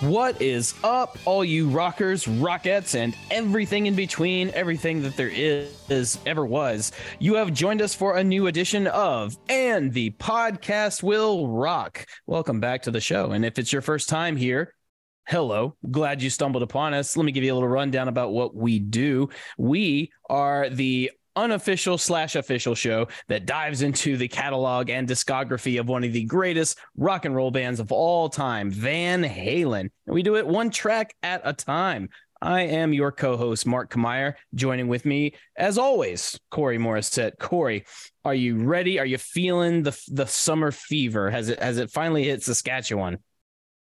What is up, all you rockers, rockets, and everything in between, everything that there is, ever was? You have joined us for a new edition of And the Podcast Will Rock. Welcome back to the show. And if it's your first time here, hello, glad you stumbled upon us. Let me give you a little rundown about what we do. We are the unofficial slash official show that dives into the catalog and discography of one of the greatest rock and roll bands of all time, Van Halen. And we do it one track at a time. I am your co-host, Mark Kameyer. Joining with me, as always, Corey Morissette. Corey, are you ready? Are you feeling the the summer fever? Has it has it finally hit Saskatchewan?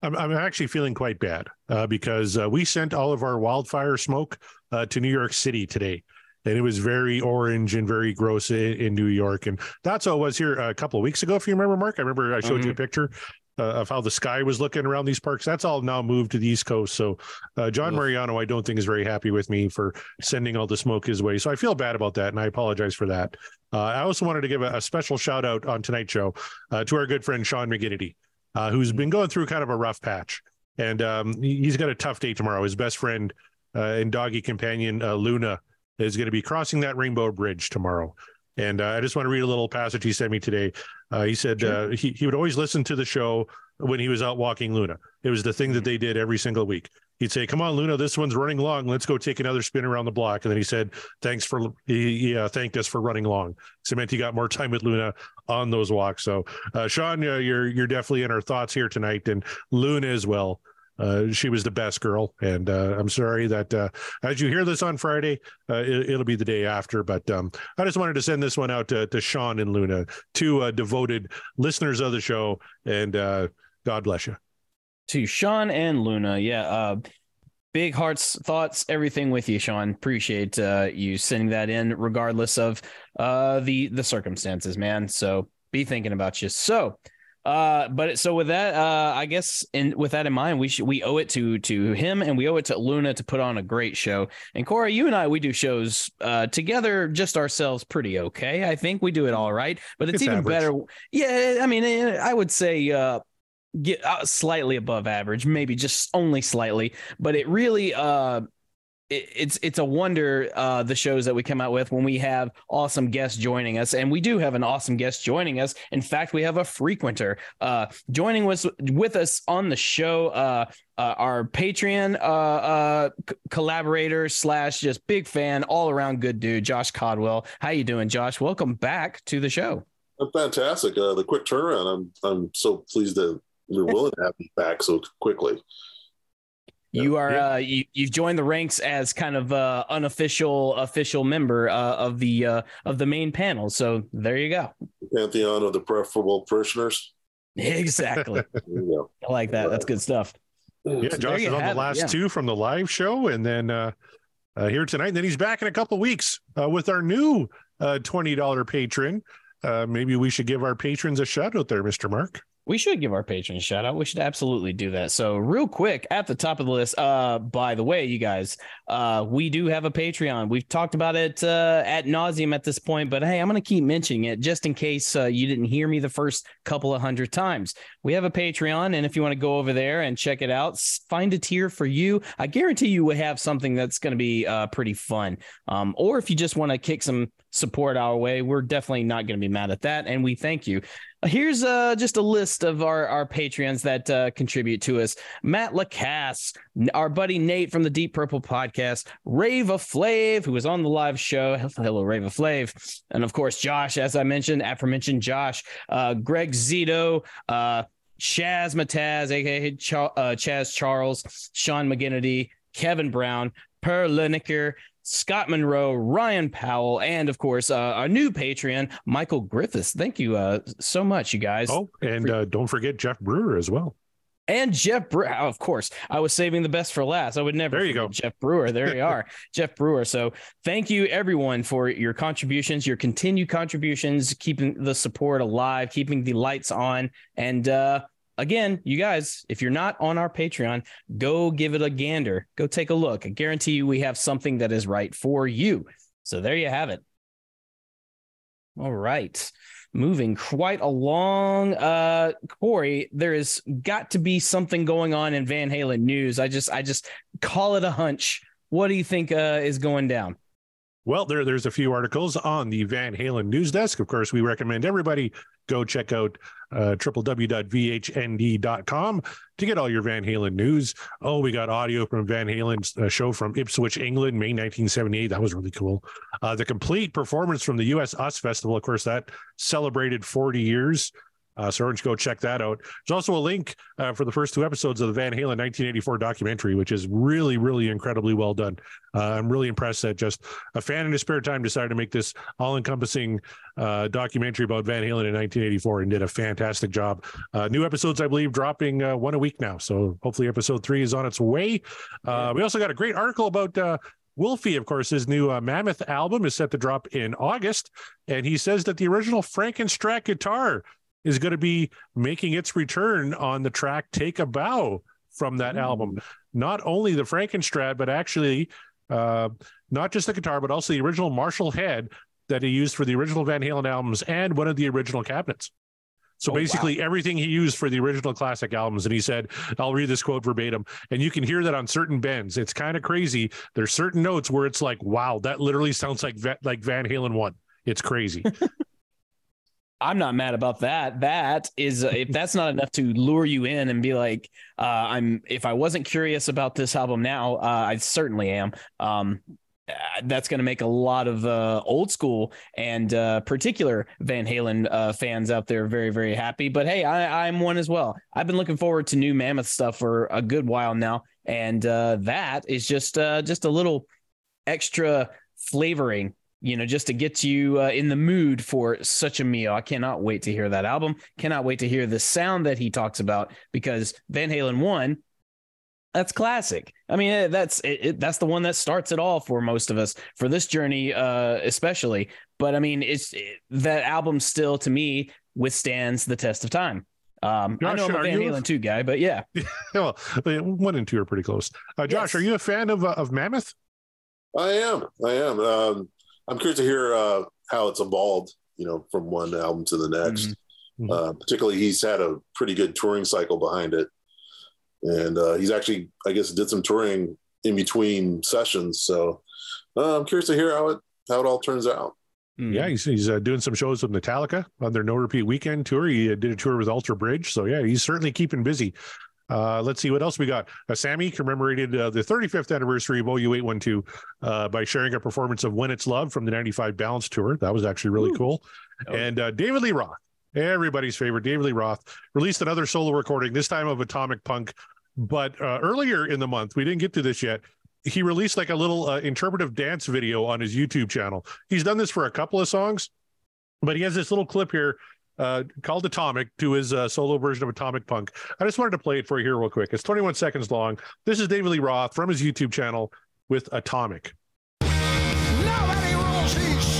I'm, I'm actually feeling quite bad uh, because uh, we sent all of our wildfire smoke uh, to New York City today and it was very orange and very gross in, in, New York. And that's how it was here a couple of weeks ago. If you remember, Mark, I remember I showed mm-hmm. you a picture uh, of how the sky was looking around these parks. That's all now moved to the East Coast. So uh, John Mariano, I don't think is very happy with me for sending all the smoke his way. So I feel bad about that, and I apologize for that. Uh, I also wanted to give a, a, special shout out on tonight's show uh, to our good friend Sean McGinnity, uh, who's been going through kind of a rough patch, and um, he's got a tough day tomorrow. His best friend uh, and doggy companion Luna is going to be crossing that rainbow bridge tomorrow. And uh, I just want to read a little passage he sent me today. Uh, he said sure. uh, he, he would always listen to the show when he was out walking Luna. It was the thing that they did every single week. He'd say, "Come on, Luna, this one's running long. Let's go take another spin around the block." And then he said, "Thanks for he, he uh, thanked us for running long." So meant he got more time with Luna on those walks. So, uh, Sean, uh, you're you're definitely in our thoughts here tonight, and Luna as well. Uh, she was the best girl, and uh, I'm sorry that uh, as you hear this on Friday, uh, it, will be the day after. But um, I just wanted to send this one out to, to Sean and Luna, two uh, devoted listeners of the show, and God bless you. To Sean and Luna, yeah. big hearts, thoughts, everything with you, Sean. Appreciate you sending that in, regardless of the the circumstances, man. So be thinking about you. So. Uh, but so with that, uh, I guess, and with that in mind, we should we owe it to to him and we owe it to Luna to put on a great show. And Corey, you and I, we do shows uh together, just ourselves, pretty okay. I think we do it all right, but it's, it's even average. better. Yeah, I mean, eh, I would say uh get uh, slightly above average, maybe just only slightly, but it really uh it's it's a wonder uh, the shows that we come out with when we have awesome guests joining us, and we do have an awesome guest joining us. In fact, we have a frequenter uh, joining us with us on the show. Uh, uh our Patreon uh, uh, collaborator slash just big fan, all around good dude, Josh Codwell. How you doing, Josh? Welcome back to the show. I'm fantastic. the quick turnaround. I'm I'm so pleased that you're willing to have me back so quickly. You are yeah. uh, you, you've joined the ranks as kind of uh, unofficial official member uh, of the uh, of the main panel. So there you go. Pantheon of the preferable parishioners. Exactly. I like that. That's good stuff. Yeah, So Josh there is you on the have it, last yeah. two from the live show, and then uh, uh, here tonight. And then he's back in a couple weeks uh, with our new uh, twenty dollar patron. Uh, maybe we should give our patrons a shout out there, Mister Mark. We should give our patrons shout out. We should absolutely do that. So, real quick, at the top of the list, uh, by the way, you guys, uh, we do have a Patreon. We've talked about it uh, at nauseum at this point, but hey, I'm going to keep mentioning it just in case uh, you didn't hear me the first couple of hundred times. We have a Patreon, and if you want to go over there and check it out, find a tier for you. I guarantee you will have something that's going to be uh, pretty fun. Um, or if you just want to kick some support our way, we're definitely not going to be mad at that, and we thank you. Here's uh, just a list of our, our Patreons that uh, contribute to us. Matt Lacasse, our buddy Nate from the Deep Purple podcast, Rava Flav, who was on the live show. Hello, Rava Flav. And of course, Josh, as I mentioned, aforementioned Josh, uh, Greg Zito, uh, Chaz Mataz, aka Ch- uh, Chaz Charles, Sean McGinnity, Kevin Brown, Per Lineker, Scott Monroe, Ryan Powell, and of course, uh, our new Patreon, Michael Griffiths. Thank you uh, so much, you guys. Oh, and uh, don't forget Jeff Brewer as well. And Jeff Brewer, of course, I was saving the best for last. I would never. There you go. Jeff Brewer. There you are, Jeff Brewer. So thank you everyone for your contributions, your continued contributions, keeping the support alive, keeping the lights on, and uh, again, you guys, if you're not on our Patreon, go give it a gander. Go take a look. I guarantee you, we have something that is right for you. So there you have it. All right moving quite along. Uh, Corey, there has got to be something going on in Van Halen news. I just, I just call it a hunch. What do you think uh, is going down? Well, there, there's a few articles on the Van Halen news desk. Of course, we recommend everybody go check out uh, www.vhnd.com to get all your Van Halen news. Oh, we got audio from Van Halen's uh, show from Ipswich, England, May 1978. That was really cool. Uh, the complete performance from the US US Festival, of course, that celebrated 40 years. Uh, so, why go check that out? There's also a link uh, for the first two episodes of the Van Halen 1984 documentary, which is really, really incredibly well done. Uh, I'm really impressed that just a fan in his spare time decided to make this all-encompassing uh, documentary about Van Halen in 1984 and did a fantastic job. Uh, new episodes, I believe, dropping uh, one a week now. So hopefully, episode three is on its way. Uh, we also got a great article about. Uh, Wolfie, of course, his new uh, Mammoth album is set to drop in August, and he says that the original Frankenstrat guitar is going to be making its return on the track "Take a Bow" from that album. Not only the Frankenstrat, but actually uh, not just the guitar, but also the original Marshall head that he used for the original Van Halen albums and one of the original cabinets. So Oh, wow. basically, everything he used for the original classic albums. And he said, I'll read this quote verbatim. And you can hear that on certain bends. It's kind of crazy. There's certain notes where it's like, wow, that literally sounds like, like Van Halen 1. It's crazy. I'm not mad about that. That is, uh, if that's not enough to lure you in and be like, uh, I'm. If I wasn't curious about this album now, uh, I certainly am. Um, uh, that's going to make a lot of uh, old school and uh, particular Van Halen uh, fans out there very, very happy. But hey, I, I'm one as well. I've been looking forward to new Mammoth stuff for a good while now, and uh, that is just just a little extra flavoring you know, just to get you uh, in the mood for such a meal. I cannot wait to hear that album. Cannot wait to hear the sound that he talks about because Van Halen one, that's classic. I mean, eh, that's it, it, that's the one that starts it all for most of us for this journey, uh, especially. But I mean, it's it, that album still to me withstands the test of time. Um, I know I'm a Van you a- Halen two guy, but yeah, well, one and two are pretty close. Uh, Josh, Yes. are you a fan of, uh, of Mammoth? I am. I am. Um, I'm curious to hear uh, how it's evolved, you know, from one album to the next. Mhm. Uh, particularly, he's had a pretty good touring cycle behind it, and uh, he's actually, I guess, did some touring in between sessions. So uh, I'm curious to hear how it how it all turns out. Mm. Yeah, he's, he's uh, doing some shows with Metallica on their No Repeat Weekend tour. He uh, did a tour with Alter Bridge. So, yeah, he's certainly keeping busy. Uh, let's see what else we got. Uh, Sammy commemorated uh, the 35th anniversary of OU812 uh, by sharing a performance of When It's Love from the 95 Balance Tour. That was actually really Ooh. cool. Oh. And uh, David Lee Roth, everybody's favorite, David Lee Roth, released another solo recording, this time of Atomic Punk. But uh, earlier in the month, we didn't get to this yet. He released like a little uh, interpretive dance video on his YouTube channel. He's done this for a couple of songs, but he has this little clip here uh, called Atomic to his uh, solo version of Atomic Punk. I just wanted to play it for you here real quick. It's 21 seconds long. This is David Lee Roth from his YouTube channel with Atomic. Nobody rules these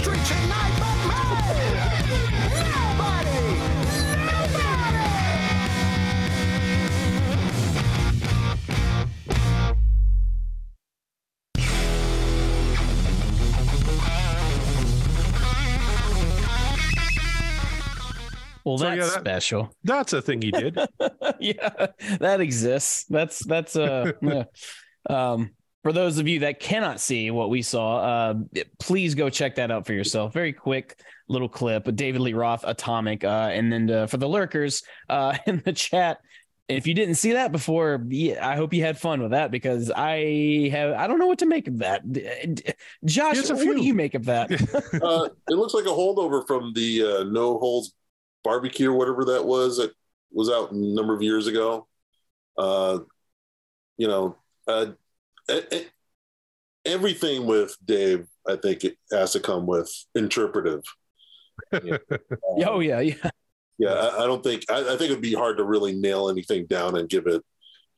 Well, So, that's yeah, that- special. That's a thing he did. yeah, that exists. That's that's uh yeah. um for those of you that cannot see what we saw, uh please go check that out for yourself. Very quick little clip, David Lee Roth Atomic uh and then uh, for the lurkers uh in the chat if you didn't see that before, yeah, I hope you had fun with that because I have I don't know what to make of that. D- d- Josh, what do you make of that? uh, it looks like a holdover from the uh, no holes barbecue or whatever that was that was out a number of years ago. Uh, you know, uh, everything with Dave, I think it has to come with interpretive. oh yeah, yeah. Yeah, I, I don't think I, I think it'd be hard to really nail anything down and give it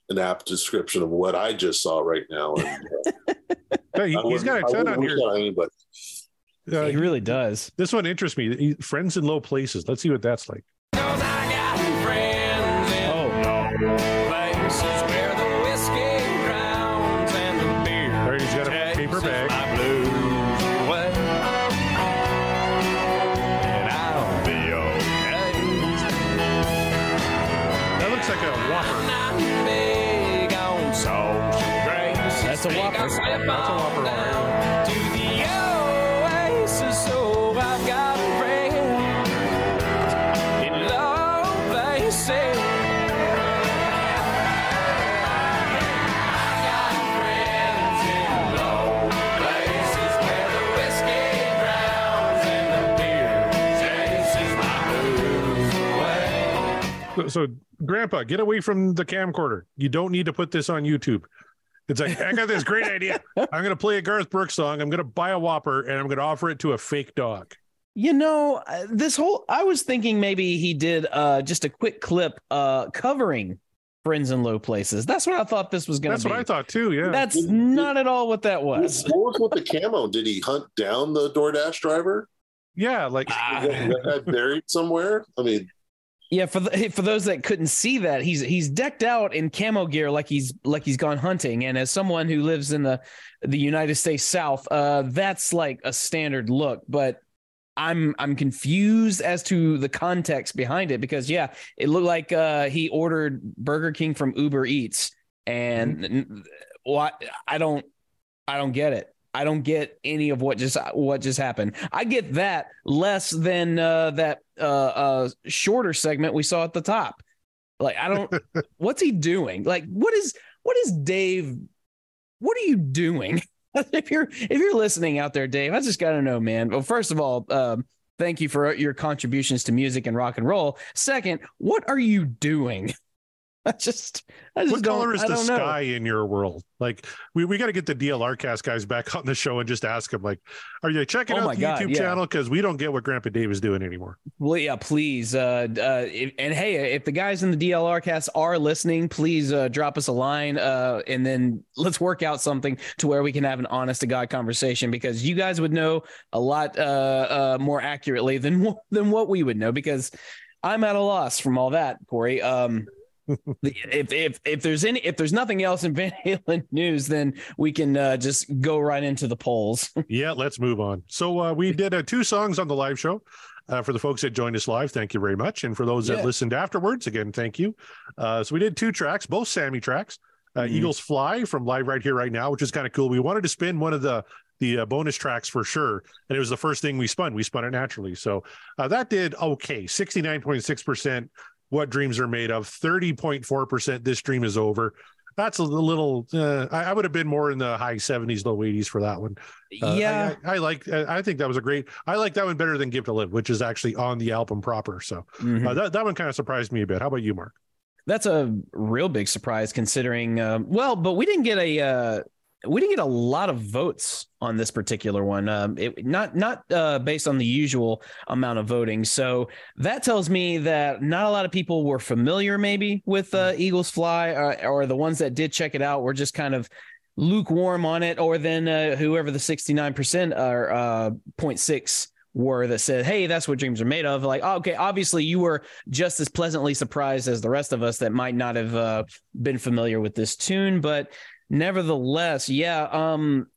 an apt description of what I just saw right now. And, uh, Hey, he's got a wouldn't- I 10 wouldn't on here. That. Uh, he really does. This one interests me. Friends in low places. Let's see what that's like. Oh, All So, so, Grandpa, get away from the camcorder. You don't need to put this on YouTube. It's like, I got this great idea. I'm going to play a Garth Brooks song. I'm going to buy a Whopper and I'm going to offer it to a fake dog. You know, uh, this whole I was thinking maybe he did uh just a quick clip uh covering Friends in Low Places. That's what I thought this was going to That's be. what I thought too. Yeah. That's not at all what that was. What was with the camo? Did he hunt down the DoorDash driver? yeah. Like, Was that- that buried somewhere? I mean, Yeah, for the, for those that couldn't see that, he's he's decked out in camo gear like he's like he's gone hunting. And as someone who lives in the the United States South, uh, that's like a standard look. But I'm I'm confused as to the context behind it because yeah, it looked like uh, he ordered Burger King from Uber Eats, and n- what I don't I don't get it. I don't get any of what just what just happened. I get that less than uh, that uh, uh, shorter segment we saw at the top. Like I don't. what's he doing? Like what is what is Dave? What are you doing? if you're if you're listening out there, Dave, I just got to know, man. Well, first of all, um, thank you for your contributions to music and rock and roll. Second, what are you doing? I just, I just what don't, color is the don't know. sky in your world? Like, we, we got to get the DLR cast guys back on the show and just ask them, like, are you checking Oh out my the God, YouTube yeah. channel? Because we don't get what Grandpa Dave is doing anymore. Well, yeah, please. Uh, uh, and hey, if the guys in the DLR cast are listening, please uh, drop us a line, uh, and then let's work out something to where we can have an honest to god conversation because you guys would know a lot uh, uh, more accurately than than what we would know because I'm at a loss from all that, Corey. Um, if if if there's any if there's nothing else in Van Halen news, then we can uh, just go right into the polls. yeah, let's move on. So uh, we did uh, two songs on the live show. Uh, for the folks that joined us live, thank you very much, and for those that listened afterwards, again, thank you. Uh, so we did two tracks, both Sammy tracks. Uh, mm-hmm. Eagles Fly from live right here right now, which is kind of cool. We wanted to spin one of the the uh, bonus tracks for sure. And it was the first thing we spun. We spun it naturally. So uh, that did okay. 69.6% what dreams are made of? Thirty point four percent. This dream is over. That's a little. Uh, I, I would have been more in the high seventies, low eighties for that one. Uh, yeah, I, I, I like. I I think that was a great. I like that one better than "Give to Live," which is actually on the album proper. So Mhm. uh, that that one kind of surprised me a bit. How about you, Mark? That's a real big surprise considering. Um, well, but we didn't get a uh, we didn't get a lot of votes on this particular one. Um, it, not not uh, based on the usual amount of voting. So that tells me that not a lot of people were familiar, maybe, with uh, Eagles Fly, uh, or the ones that did check it out were just kind of lukewarm on it, or then uh, whoever the sixty nine percent or uh, 0.6 were that said, "Hey, that's what dreams are made of." Like, oh, okay, obviously you were just as pleasantly surprised as the rest of us that might not have uh, been familiar with this tune, but nevertheless, yeah, um,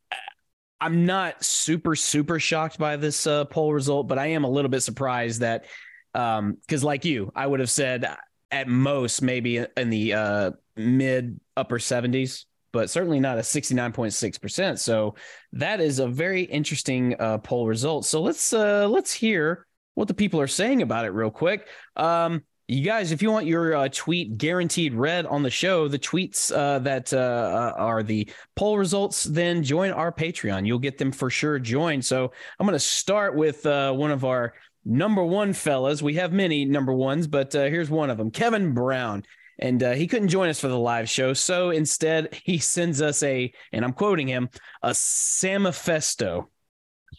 I'm not super super shocked by this uh, poll result, but I am a little bit surprised that um, because like you, I would have said at most maybe in the uh, mid upper 70s but certainly not a 69.6%. So that is a very interesting uh, poll result. So let's uh, let's hear what the people are saying about it real quick. Um, you guys, if you want your uh, tweet guaranteed read on the show, the tweets uh, that uh, are the poll results, then join our Patreon. You'll get them for sure. Join. So I'm going to start with uh, one of our number one fellas. We have many number ones, but uh, here's one of them Kevin Brown and uh, he couldn't join us for the live show. So instead, he sends us a, and I'm quoting him, a Samifesto.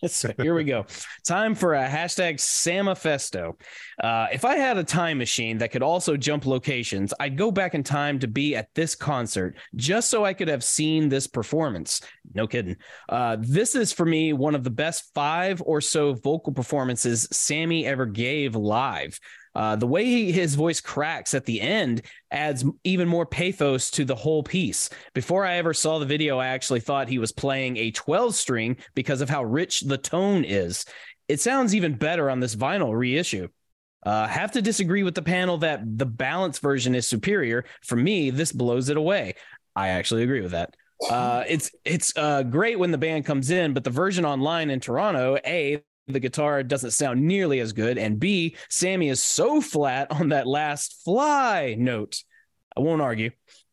So here we go. Time for a hashtag Samifesto. Uh, if I had a time machine that could also jump locations, I'd go back in time to be at this concert just so I could have seen this performance. No kidding. Uh, this is for me one of the best five or so vocal performances Sammy ever gave live. Uh, the way he, his voice cracks at the end adds even more pathos to the whole piece. Before I ever saw the video, I actually thought he was playing a 12 string because of how rich the tone is. It sounds even better on this vinyl reissue. Uh, have to disagree with the panel that the balance version is superior. For me, this blows it away. I actually agree with that. Uh, it's it's uh, great when the band comes in, but the version online in Toronto, a the guitar doesn't sound nearly as good. And B, Sammy is so flat on that last fly note. I won't argue.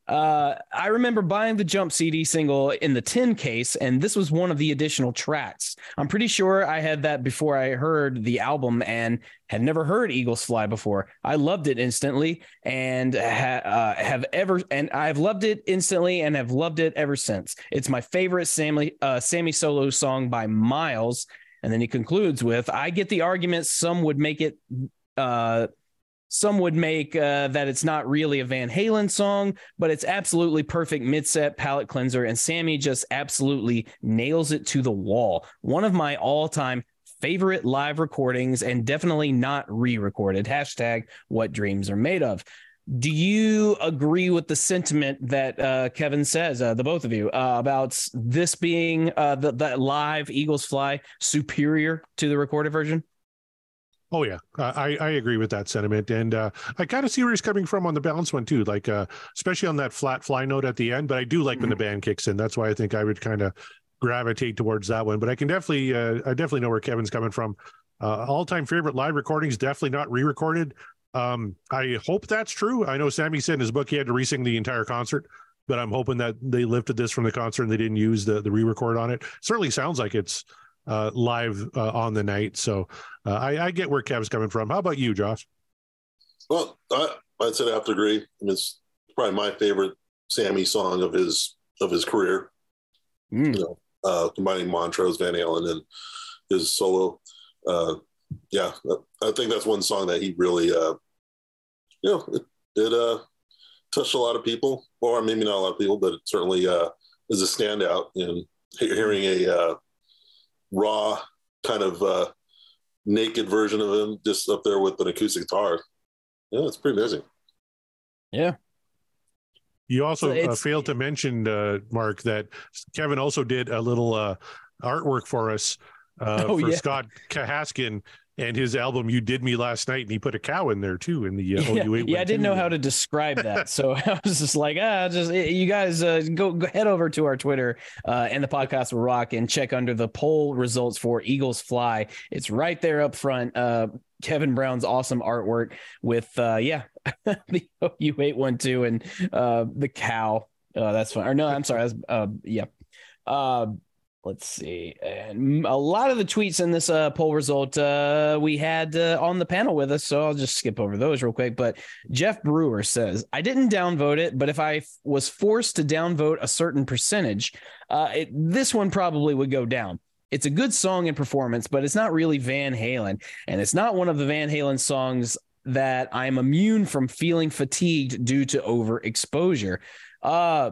Uh, I remember buying the Jump CD single in the tin case, and this was one of the additional tracks. I'm pretty sure I had that before I heard the album and had never heard Eagles Fly before. I loved it instantly and ha- uh, have ever, and I've loved it instantly and have loved it ever since. It's my favorite Sammy, uh, Sammy solo song by miles, and then he concludes with, I get the argument some would make it, uh, some would make uh, that it's not really a Van Halen song, but it's absolutely perfect mid-set palate cleanser, and Sammy just absolutely nails it to the wall. One of my all-time favorite live recordings, and definitely not re-recorded. Hashtag What Dreams Are Made Of. Do you agree with the sentiment that uh, Kevin says, uh, the both of you, uh, about this being uh, the, the live Eagles Fly superior to the recorded version? Oh yeah, I I agree with that sentiment, and uh, I kind of see where he's coming from on the balance one too. Like uh, especially on that flat fly note at the end. But I do like mm-hmm. when the band kicks in. That's why I think I would kind of gravitate towards that one. But I can definitely uh, I definitely know where Kevin's coming from. Uh, all time favorite live recordings, definitely not re-recorded. Um, I hope that's true. I know Sammy said in his book he had to re-sing the entire concert, but I'm hoping that they lifted this from the concert and they didn't use the the re-record on it. Certainly sounds like it's uh, live uh, on the night. So uh, I, I, get where Kev's coming from. How about you, Josh? Well, I, I'd say I have to agree. I mean, it's probably my favorite Sammy song of his of his career. Mm. You know, uh, combining Montrose, Van Halen, and his solo. Yeah, I think that's one song that he really, uh, you know, it, it uh, touched a lot of people, or maybe not a lot of people, but it certainly uh, is a standout. in hearing a uh, raw kind of uh, naked version of him just up there with an acoustic guitar. Yeah, it's pretty amazing. Yeah. You also so uh, failed to mention, uh, Mark, that Kevin also did a little uh, artwork for us uh, oh, for yeah. Scott Kahaskin and his album "You Did Me Last Night," and he put a cow in there too in the uh, yeah, yeah I didn't know how to describe that, so I was just like, ah, just you guys uh, go, go, head over to our Twitter uh, and the podcast will rock and check under the poll results for Eagles Fly. It's right there up front. Uh, Kevin Brown's awesome artwork with uh, yeah the U eight one two and uh, the cow. Uh, that's fine. Or no, I'm sorry. That's, uh, yeah. Let's see. And a lot of the tweets in this uh, poll result uh, we had uh, on the panel with us. So I'll just skip over those real quick. But Jeff Brewer says, I didn't downvote it, but if I f- was forced to downvote a certain percentage, uh, it, this one probably would go down. It's a good song and performance, but it's not really Van Halen. And it's not one of the Van Halen songs that I'm immune from feeling fatigued due to overexposure. Uh,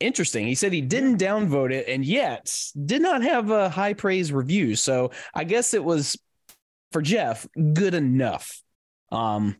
interesting. He said he didn't downvote it and yet did not have a high praise review. So I guess it was for Jeff good enough. Um,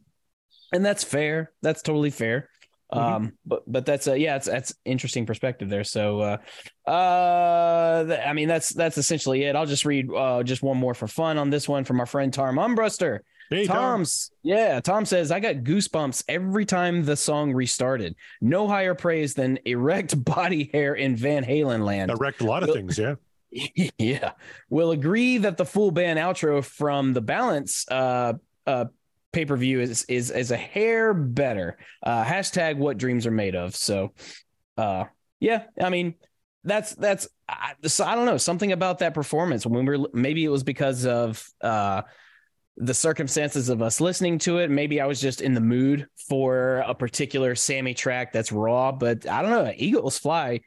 and that's fair. That's totally fair. Um, but but that's a yeah, it's that's interesting perspective there. So uh, uh, th- I mean that's that's essentially it. I'll just read uh just one more for fun on this one from our friend Tom Armbruster. Hey, Tom. Tom's yeah, Tom says I got goosebumps every time the song restarted. No higher praise than erect body hair in Van Halen land. Erect a lot of things. Yeah. yeah. we'll agree that the full band outro from the balance uh uh pay-per-view is is is a hair better. Uh hashtag what dreams are made of. So uh yeah, I mean that's that's I, so I don't know something about that performance when we were maybe it was because of uh the circumstances of us listening to it. Maybe I was just in the mood for a particular Sammy track that's raw, but I don't know. Eagles Fly,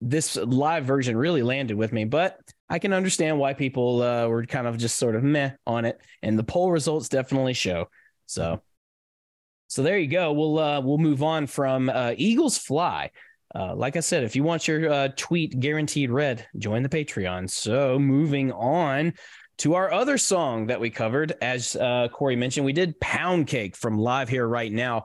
this live version really landed with me, but I can understand why people uh, were kind of just sort of meh on it. And the poll results definitely show. So, so there you go. We'll uh, we'll move on from uh, Eagles Fly. Uh, like I said, if you want your uh, tweet guaranteed read, join the Patreon. So moving on to our other song that we covered, as uh, Corey mentioned, we did Pound Cake from Live Here Right Now.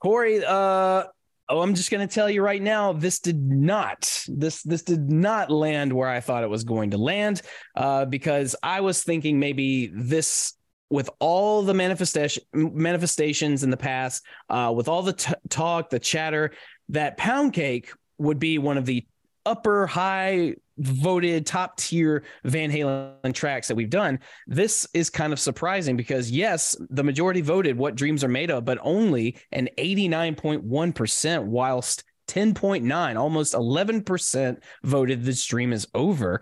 Corey, uh, oh, I'm just going to tell you right now, this did not this this did not land where I thought it was going to land, uh, because I was thinking maybe this with all the manifestation manifestations in the past, uh, with all the t- talk, the chatter, that Pound Cake would be one of the upper high voted top tier Van Halen tracks that we've done. This is kind of surprising because yes, the majority voted what dreams are made of, but only an 89.1% whilst 10.9, almost 11% voted this dream is over.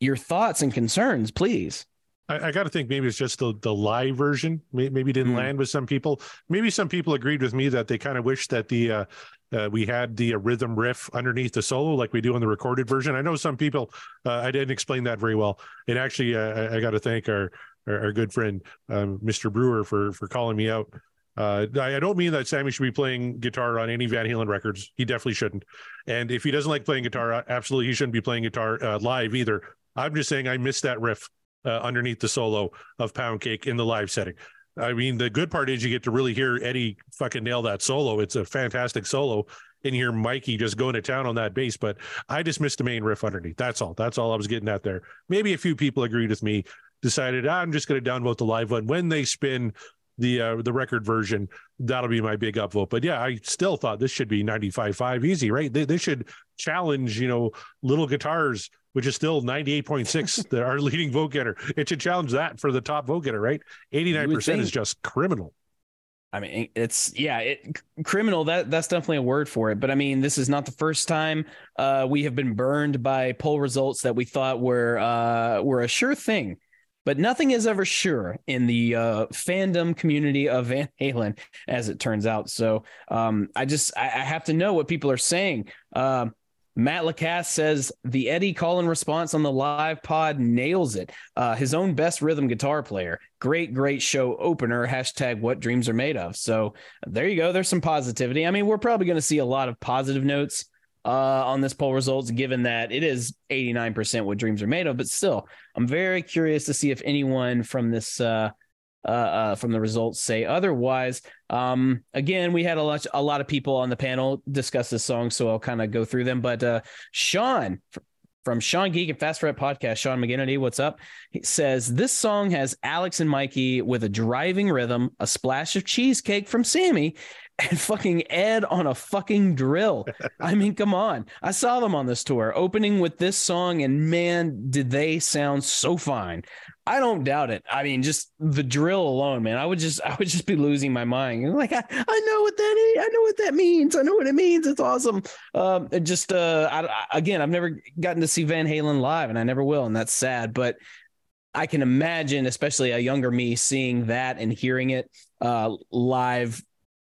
Your thoughts and concerns, please. I, I got to think maybe it's just the the live version. May- Maybe didn't Hmm. land with some people. Maybe some people agreed with me that they kind of wish that the uh, uh, we had the uh, rhythm riff underneath the solo like we do on the recorded version. I know some people. Uh, I didn't explain that very well. And actually, uh, I, I got to thank our, our our good friend um, Mr. Brewer for for calling me out. Uh, I I don't mean that Sammy should be playing guitar on any Van Halen records. He definitely shouldn't. And if he doesn't like playing guitar, absolutely he shouldn't be playing guitar uh, live either. I'm just saying I missed that riff uh, underneath the solo of Pound Cake in the live setting. I mean, the good part is you get to really hear Eddie fucking nail that solo. It's a fantastic solo. And hear Mikey just going to town on that bass, but I just missed the main riff underneath. That's all. That's all I was getting at there. Maybe a few people agreed with me, decided "Ah, I'm just going to downvote the live one. When they spin the uh, the record version, that'll be my big upvote. But yeah, I still thought this should be 95.5 easy, right? They, they should challenge, you know, little guitars, which is still 98.6, our leading vote getter. It should challenge that for the top vote getter, right? 89% is just criminal. I mean, it's yeah, it criminal. That that's definitely a word for it. But I mean, this is not the first time uh, we have been burned by poll results that we thought were uh, were a sure thing. But nothing is ever sure in the uh, fandom community of Van Halen, as it turns out. So um, I just I, I have to know what people are saying. Um Matt Lacasse says the Eddie Collin response on the live pod nails it. Uh, his own best rhythm guitar player. Great, great show opener. Hashtag what dreams are made of. So there you go. There's some positivity. I mean, we're probably going to see a lot of positive notes uh, on this poll results, given that it is 89% what dreams are made of. But still, I'm very curious to see if anyone from this. Uh, uh, uh, from the results say otherwise. Um, again, we had a lot, a lot of people on the panel discuss this song, so I'll kind of go through them. But uh, Sean from Sean Geek and Fast Rep Podcast, Sean McGinnity, what's up? He says this song has Alex and Mikey with a driving rhythm, a splash of cheesecake from Sammy, and fucking Ed on a fucking drill. I mean, come on. I saw them on this tour opening with this song, and man, did they sound so fine. I don't doubt it. I mean, just the drill alone, man. I would just, I would just be losing my mind. Like, I, I know what that is. I know what that means. I know what it means. It's awesome. Um, it just, uh, I, I- again, I've never gotten to see Van Halen live, and I never will, and that's sad. But I can imagine, especially a younger me, seeing that and hearing it uh, live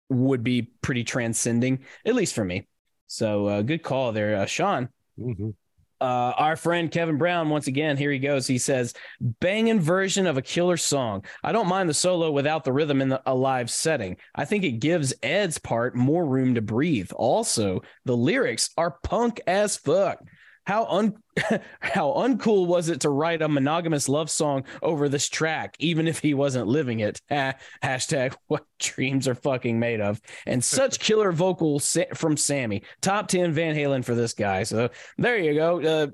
would be pretty transcending, at least for me. So, uh, good call there, uh, Sean. Mhm. Uh, our friend Kevin Brown, once again, here he goes. He says, banging version of a killer song. I don't mind the solo without the rhythm in the, a live setting. I think it gives Ed's part more room to breathe. Also, the lyrics are punk as fuck. How un how uncool was it to write a monogamous love song over this track, even if he wasn't living it? Ha- hashtag what dreams are fucking made of. And such killer vocal sa- from Sammy. Top 10 Van Halen for this guy. So there you go. Uh,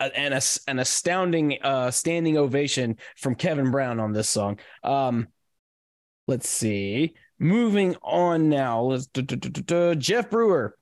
an, an astounding uh, standing ovation from Kevin Brown on this song. Um, let's see. Moving on now. Let's. Jeff Brewer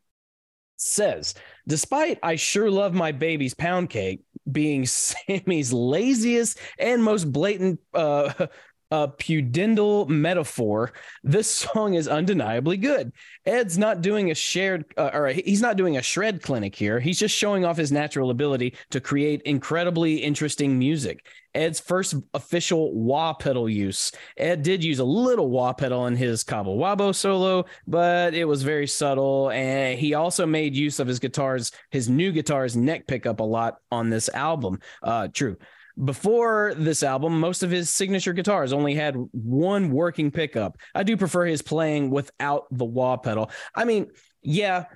says, despite I sure love my baby's pound cake being Sammy's laziest and most blatant uh, uh, pudendal metaphor, this song is undeniably good. Ed's not doing a shared, uh, or he's not doing a shred clinic here. He's just showing off his natural ability to create incredibly interesting music. Ed's first official wah pedal use. Ed did use a little wah pedal in his Cabo Wabo solo, but it was very subtle. And he also made use of his guitars, his new guitar's neck pickup a lot on this album. Uh, true. Before this album, most of his signature guitars only had one working pickup. I do prefer his playing without the wah pedal. I mean, yeah,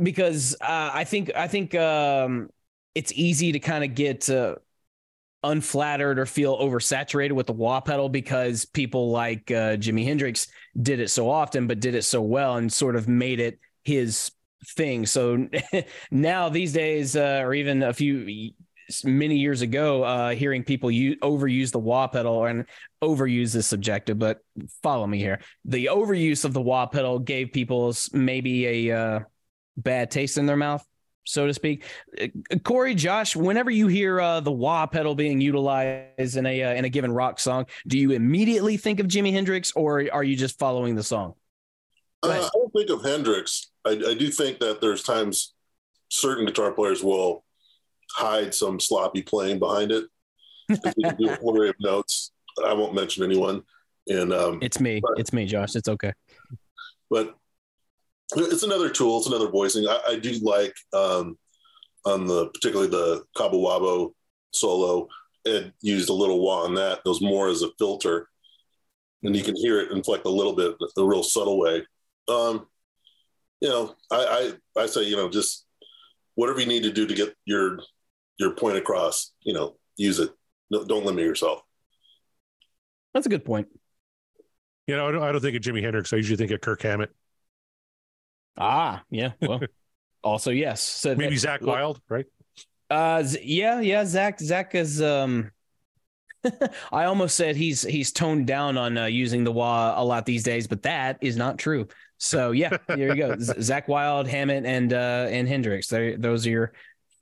because uh, I think I think um, it's easy to kind of get uh, unflattered or feel oversaturated with the wah pedal because people like uh, Jimi Hendrix did it so often, but did it so well and sort of made it his thing. So now these days, uh, or even a few many years ago, uh, hearing people use, overuse the wah pedal and overuse is subjective, but follow me here. The overuse of the wah pedal gave people maybe a uh, bad taste in their mouth, so to speak. Uh, Corey, Josh, whenever you hear uh, the wah pedal being utilized in a uh, in a given rock song, do you immediately think of Jimi Hendrix, or are you just following the song? Uh, I don't think of Hendrix. I, I do think that there's times certain guitar players will hide some sloppy playing behind it. They can do a flurry of notes. I won't mention anyone. And um, It's me. It's me, Josh. It's okay. but it's another tool. It's another voicing. I, I do like um, on the particularly the Cabo Wabo solo. Ed used a little wah on that. It was more as a filter, and you can hear it inflect a little bit, a real subtle way. Um, you know, I, I I say you know just whatever you need to do to get your your point across. You know, use it. No, don't limit yourself. That's a good point. You know, I don't, I don't think of Jimi Hendrix. I usually think of Kirk Hammett. Ah, yeah. Well, also yes. So Maybe Zakk well, Wylde, right? Uh, yeah, yeah. Zakk, Zakk is. Um, I almost said he's he's toned down on uh, using the wah a lot these days, but that is not true. So yeah, there you go. Z- Zakk Wylde, Hammett, and uh, and Hendrix. There, those are your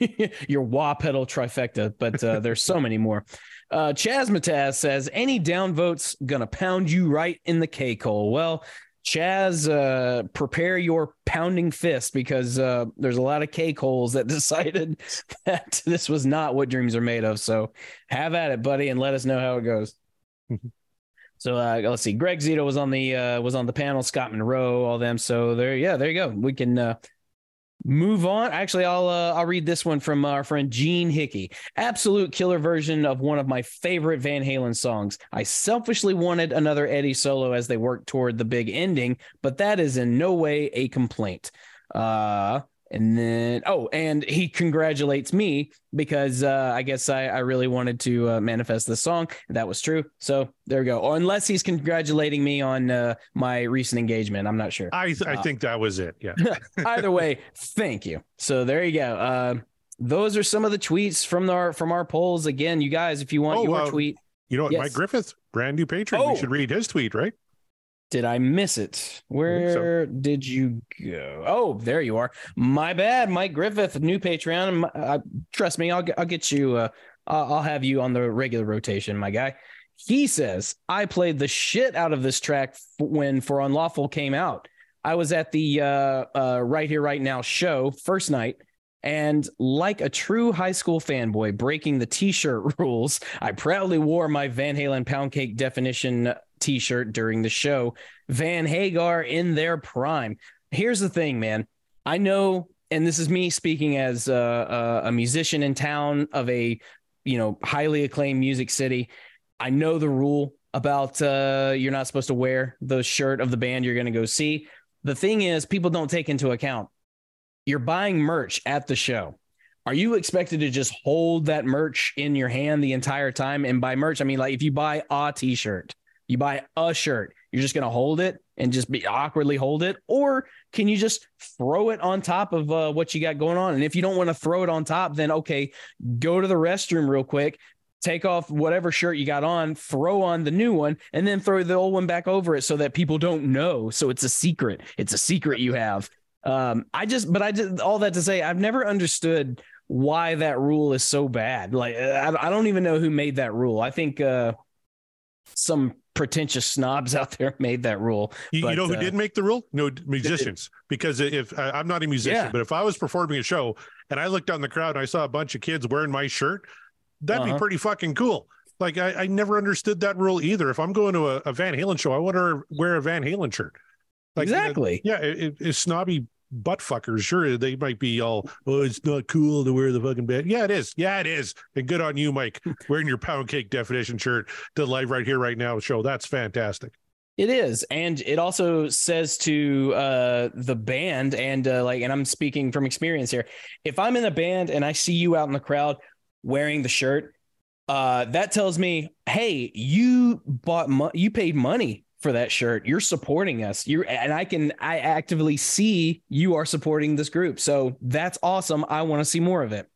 your wah pedal trifecta. But uh, there's so many more. Uh, Chaz Mataz says any downvotes gonna pound you right in the K hole. Well. Chaz, uh, prepare your pounding fist because uh, there's a lot of cake holes that decided that this was not what dreams are made of. So have at it, buddy, and let us know how it goes. so uh, let's see. Greg Zito was on the uh, was on the panel. Scott Monroe, all them. So there, yeah, there you go. We can uh, move on. Actually, I'll uh, I'll read this one from our friend Gene Hickey. Absolute killer version of one of my favorite Van Halen songs. I selfishly wanted another Eddie solo as they worked toward the big ending, but that is in no way a complaint. Uh, and then oh, and he congratulates me because uh, I guess I, I really wanted to uh, manifest this song. That was true. So there we go. Or unless he's congratulating me on uh, my recent engagement, I'm not sure. I th- I Uh, think that was it. Yeah. Either way, thank you. So there you go. Uh, those are some of the tweets from our from our polls. Again, you guys, if you want Oh, your uh, tweet, You know what? Yes. Mike Griffith, brand new patron. Oh. We should read his tweet, right? Did I miss it? Where did you go? Oh, there you are. My bad, Mike Griffith, new Patreon. Uh, trust me, I'll get, I'll get you. Uh, I'll I'll have you on the regular rotation, my guy. He says I played the shit out of this track when For Unlawful came out. I was at the uh, uh, Right Here Right Now show first night, and like a true high school fanboy breaking the T-shirt rules, I proudly wore my Van Halen Pound Cake definition T-shirt during the show. Van Hagar in their prime. Here's the thing, man. I know, and this is me speaking as a, a, a musician in town of a you know highly acclaimed music city. I know the rule about uh, you're not supposed to wear the shirt of the band you're going to go see. The thing is, people don't take into account you're buying merch at the show. Are you expected to just hold that merch in your hand the entire time? And by merch, I mean like if you buy a t-shirt, you buy a shirt, you're just going to hold it and just be awkwardly hold it or can you just throw it on top of uh, what you got going on? And if you don't want to throw it on top then okay go to the restroom real quick take off whatever shirt you got on throw on the new one and then throw the old one back over it so that people don't know. So it's a secret. It's a secret you have. Um i just but i just all that to say i've never understood why that rule is so bad. Like i, I don't even know who made that rule. I think uh some pretentious snobs out there made that rule. You, But, you know who uh, did make the rule? No, musicians. Because if I- I'm not a musician, Yeah. but if I was performing a show and I looked down the crowd and I saw a bunch of kids wearing my shirt, that'd be Uh-huh. pretty fucking cool. Like I, I never understood that rule either. If I'm going to a, a Van Halen show, I want to wear a Van Halen shirt. Like, Exactly. Yeah, it, it- it's snobby butt fuckers. Sure, they might be all, oh, it's not cool to wear the fucking band. Yeah, it is. Yeah, it is. And good on you, Mike, wearing your pound cake definition shirt to live right here, right now show. That's fantastic. It is, and it also says to uh, the band, and uh, like, and I'm speaking from experience here. If I'm in a band and I see you out in the crowd wearing the shirt, uh, that tells me, hey, you bought, mo- you paid money for that shirt. You're supporting us. You're, and I can, I actively see you are supporting this group. So that's awesome. I want to see more of it.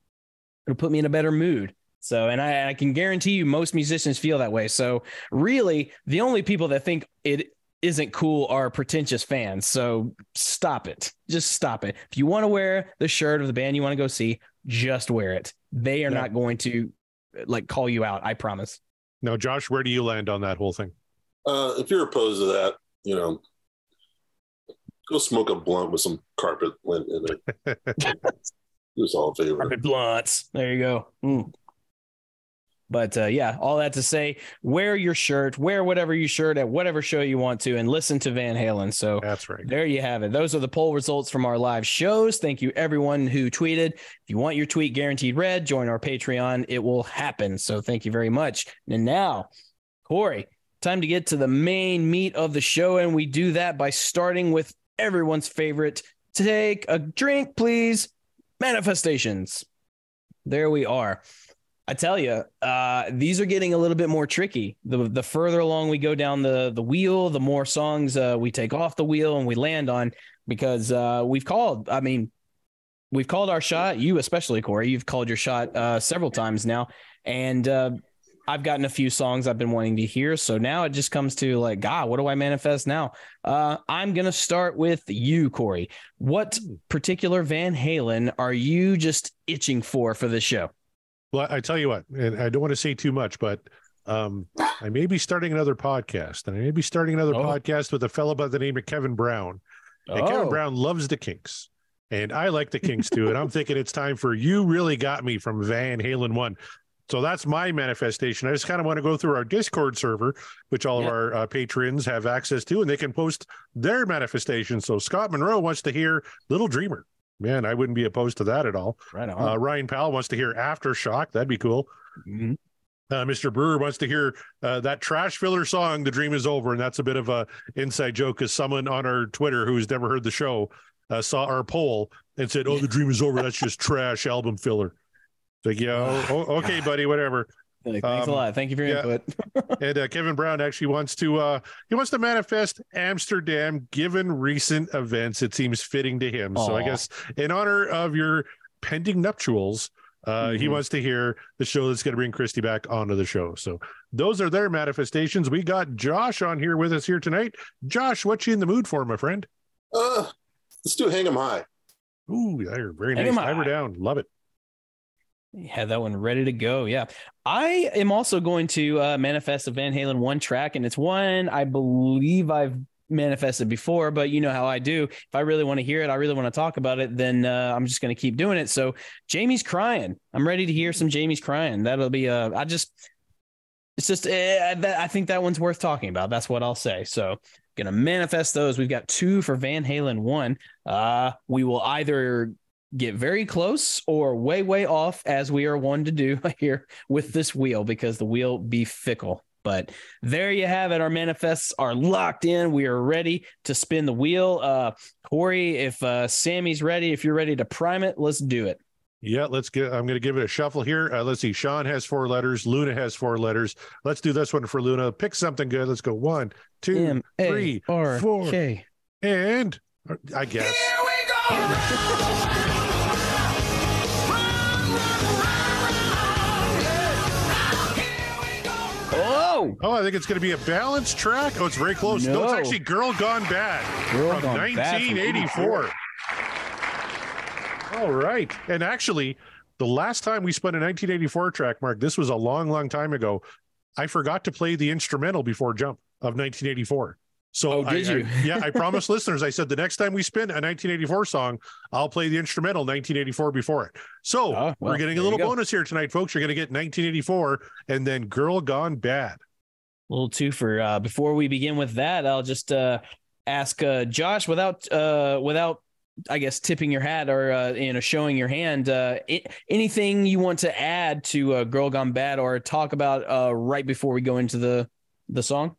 It'll put me in a better mood. So, and I, I can guarantee you most musicians feel that way. So, really, the only people that think it isn't cool are pretentious fans. So, stop it. Just stop it. If you want to wear the shirt of the band you want to go see, just wear it. They are Yeah. not going to like call you out. I promise. Now, Josh, where do you land on that whole thing? Uh, if you're opposed to that, you know, go smoke a blunt with some carpet lint in it. Do us all a favor. Carpet blunts. There you go. Mm. But uh, yeah, all that to say, wear your shirt, wear whatever you shirt at whatever show you want to, and listen to Van Halen. So That's right. There you have it. Those are the poll results from our live shows. Thank you, everyone who tweeted. If you want your tweet guaranteed read, join our Patreon. It will happen. So thank you very much. And now, Corey, time to get to the main meat of the show. And we do that by starting with everyone's favorite take a drink, please. Manifestations. There we are. I tell you, uh, these are getting a little bit more tricky. The the further along we go down the the wheel, the more songs uh, we take off the wheel and we land on because uh, we've called. I mean, we've called our shot. You especially, Corey, you've called your shot uh, several times now, and uh, I've gotten a few songs I've been wanting to hear. So now it just comes to like, God, what do I manifest now? Uh, I'm gonna start with you, Corey. What particular Van Halen are you just itching for for this show? Well, I tell you what, and I don't want to say too much, but um, I may be starting another podcast, and I may be starting another Oh. podcast with a fellow by the name of Kevin Brown. And Kevin Oh. Brown loves the Kinks, and I like the Kinks too. and I'm thinking it's time for "You Really Got Me" from Van Halen One. So that's my manifestation. I just kind of want to go through our Discord server, which all Yeah. of our uh, patrons have access to, and they can post their manifestations. So Scott Monroe wants to hear "Little Dreamer." Man, I wouldn't be opposed to that at all. Right on. Uh, Ryan Powell wants to hear Aftershock. That'd be cool. Mhm. Uh, Mr. Brewer wants to hear uh, that trash filler song, "The Dream Is Over," and that's a bit of a inside joke because someone on our Twitter who's never heard the show uh, saw our poll and said, "Oh, the dream is over. That's just trash album filler." It's Like, yeah, oh, okay, buddy, whatever. Like, Thanks um, a lot. Thank you for your yeah. input. And uh, Kevin Brown actually wants to uh, he wants to manifest Amsterdam, given recent events. It seems fitting to him. So I guess in honor of your pending nuptials, Uh, He Mhm. wants to hear the show that's going to bring Christy back onto the show. So those are their manifestations. We got Josh on here with us here tonight. Josh, what you in the mood for, my friend? Uh, let's do hang 'em high. Ooh, you're very Hang nice. 'em Timer high. down. Love it. Had that one ready to go. Yeah. I am also going to uh, manifest a Van Halen one track, and it's one I believe I've manifested before, but you know how I do. If I really want to hear it, I really want to talk about it, then uh, I'm just going to keep doing it. So Jamie's crying. I'm ready to hear some Jamie's crying. That'll be, uh, I just, it's just, uh, I think that one's worth talking about. That's what I'll say. So, gonna manifest those. We've got two for Van Halen one. Uh, we will either get very close or way way off as we are one to do here with this wheel because the wheel be fickle but there you have it our manifests are locked in we are ready to spin the wheel uh corey if uh sammy's ready if you're ready to prime it let's do it Yeah, let's get. I'm going to give it a shuffle here. Uh, let's see. Sean has four letters. Luna has four letters. Let's do this one for Luna. Pick something good. Let's go. One, two, M A three, R four, K. and I guess. oh Oh, I think it's going to be a balanced track. Oh, it's very close. No, it's actually "Girl Gone Bad" Girl from Gone Bad from 1984. All right, and actually, the last time we spun a 1984 track, Mark, this was a long, long time ago. I forgot to play the instrumental before Jump of 1984. So Oh, did I- you? yeah, I promised listeners. I said the next time we spin a 1984 song, I'll play the instrumental 1984 before it. So Oh, well, we're getting a little bonus here tonight, folks. You're going to get 1984 and then "Girl Gone Bad." Little two for uh before we begin with that i'll just uh ask uh josh without uh without i guess tipping your hat or uh you know showing your hand uh i anything you want to add to uh girl gone bad or talk about uh right before we go into the the song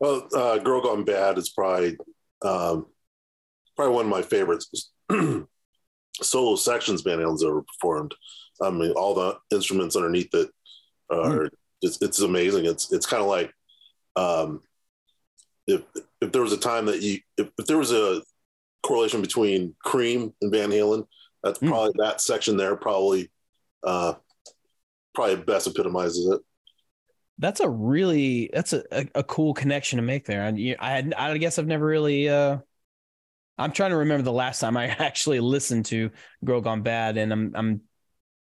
Well, uh, "Girl Gone Bad" is probably um, probably one of my favorites. Solo sections Van Halen's ever performed. I mean, all the instruments underneath it are it's, it's amazing. It's it's kind of like um, if if there was a time that you if, if there was a correlation between Cream and Van Halen, that's Mm. probably that section there probably uh, probably best epitomizes it. that's a really that's a, a, a cool connection to make there and you, i had i guess i've never really uh i'm trying to remember the last time i actually listened to girl gone bad and i'm i'm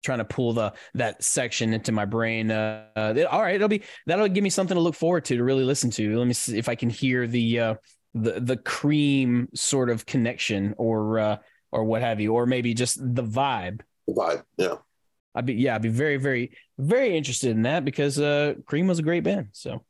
trying to pull the that section into my brain uh, uh it- all right it'll be that'll give me something to look forward to to really listen to let me see if i can hear the uh the the cream sort of connection or uh or what have you or maybe just the vibe The vibe, yeah. I'd be yeah, I'd be very, very, very interested in that because uh Cream was a great band. So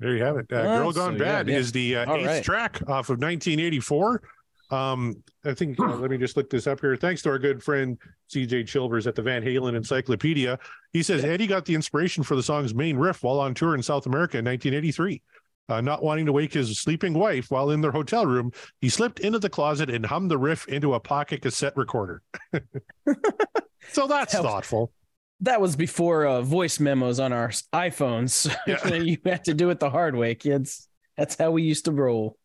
There you have it. Uh, Girl Gone so, Bad yeah. is the uh, eighth right. track off of 1984. Um, I think, uh, let me just look this up here. Thanks to our good friend CJ Chilvers at the Van Halen Encyclopedia. He says Eddie got the inspiration for the song's main riff while on tour in South America in 1983. Uh, not wanting to wake his sleeping wife while in their hotel room, he slipped into the closet and hummed the riff into a pocket cassette recorder. so that's That was- thoughtful. that was before uh, voice memos on our iPhones. Yeah. you had to do it the hard way, kids. That's how we used to roll.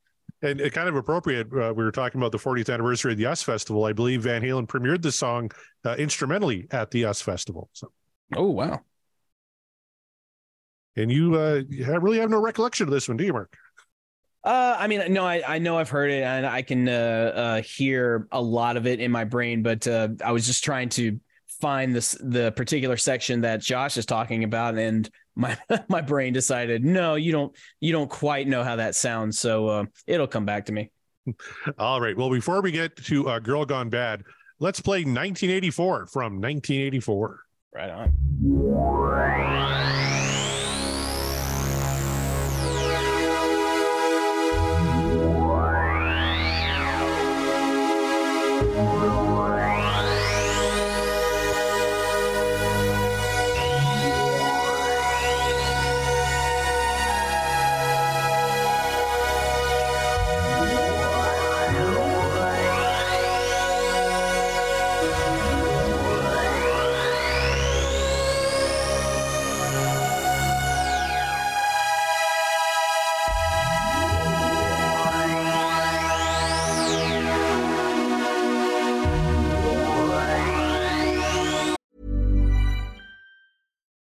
And it kind of appropriate. Uh, we were talking about the 40th anniversary of the US Festival. I believe Van Halen premiered the song uh, instrumentally at the US Festival. So, Oh wow. and you uh, you have- really have no recollection of this one, do you, Mark? Uh, I mean, no, I, I know I've heard it and I can uh, uh, hear a lot of it in my brain, but uh, I was just trying to find this the particular section that Josh is talking about, and my my brain decided no, you don't you don't quite know how that sounds, so uh, it'll come back to me. All right. Well, before we get to uh, Girl Gone Bad, let's play 1984 from 1984. Right on.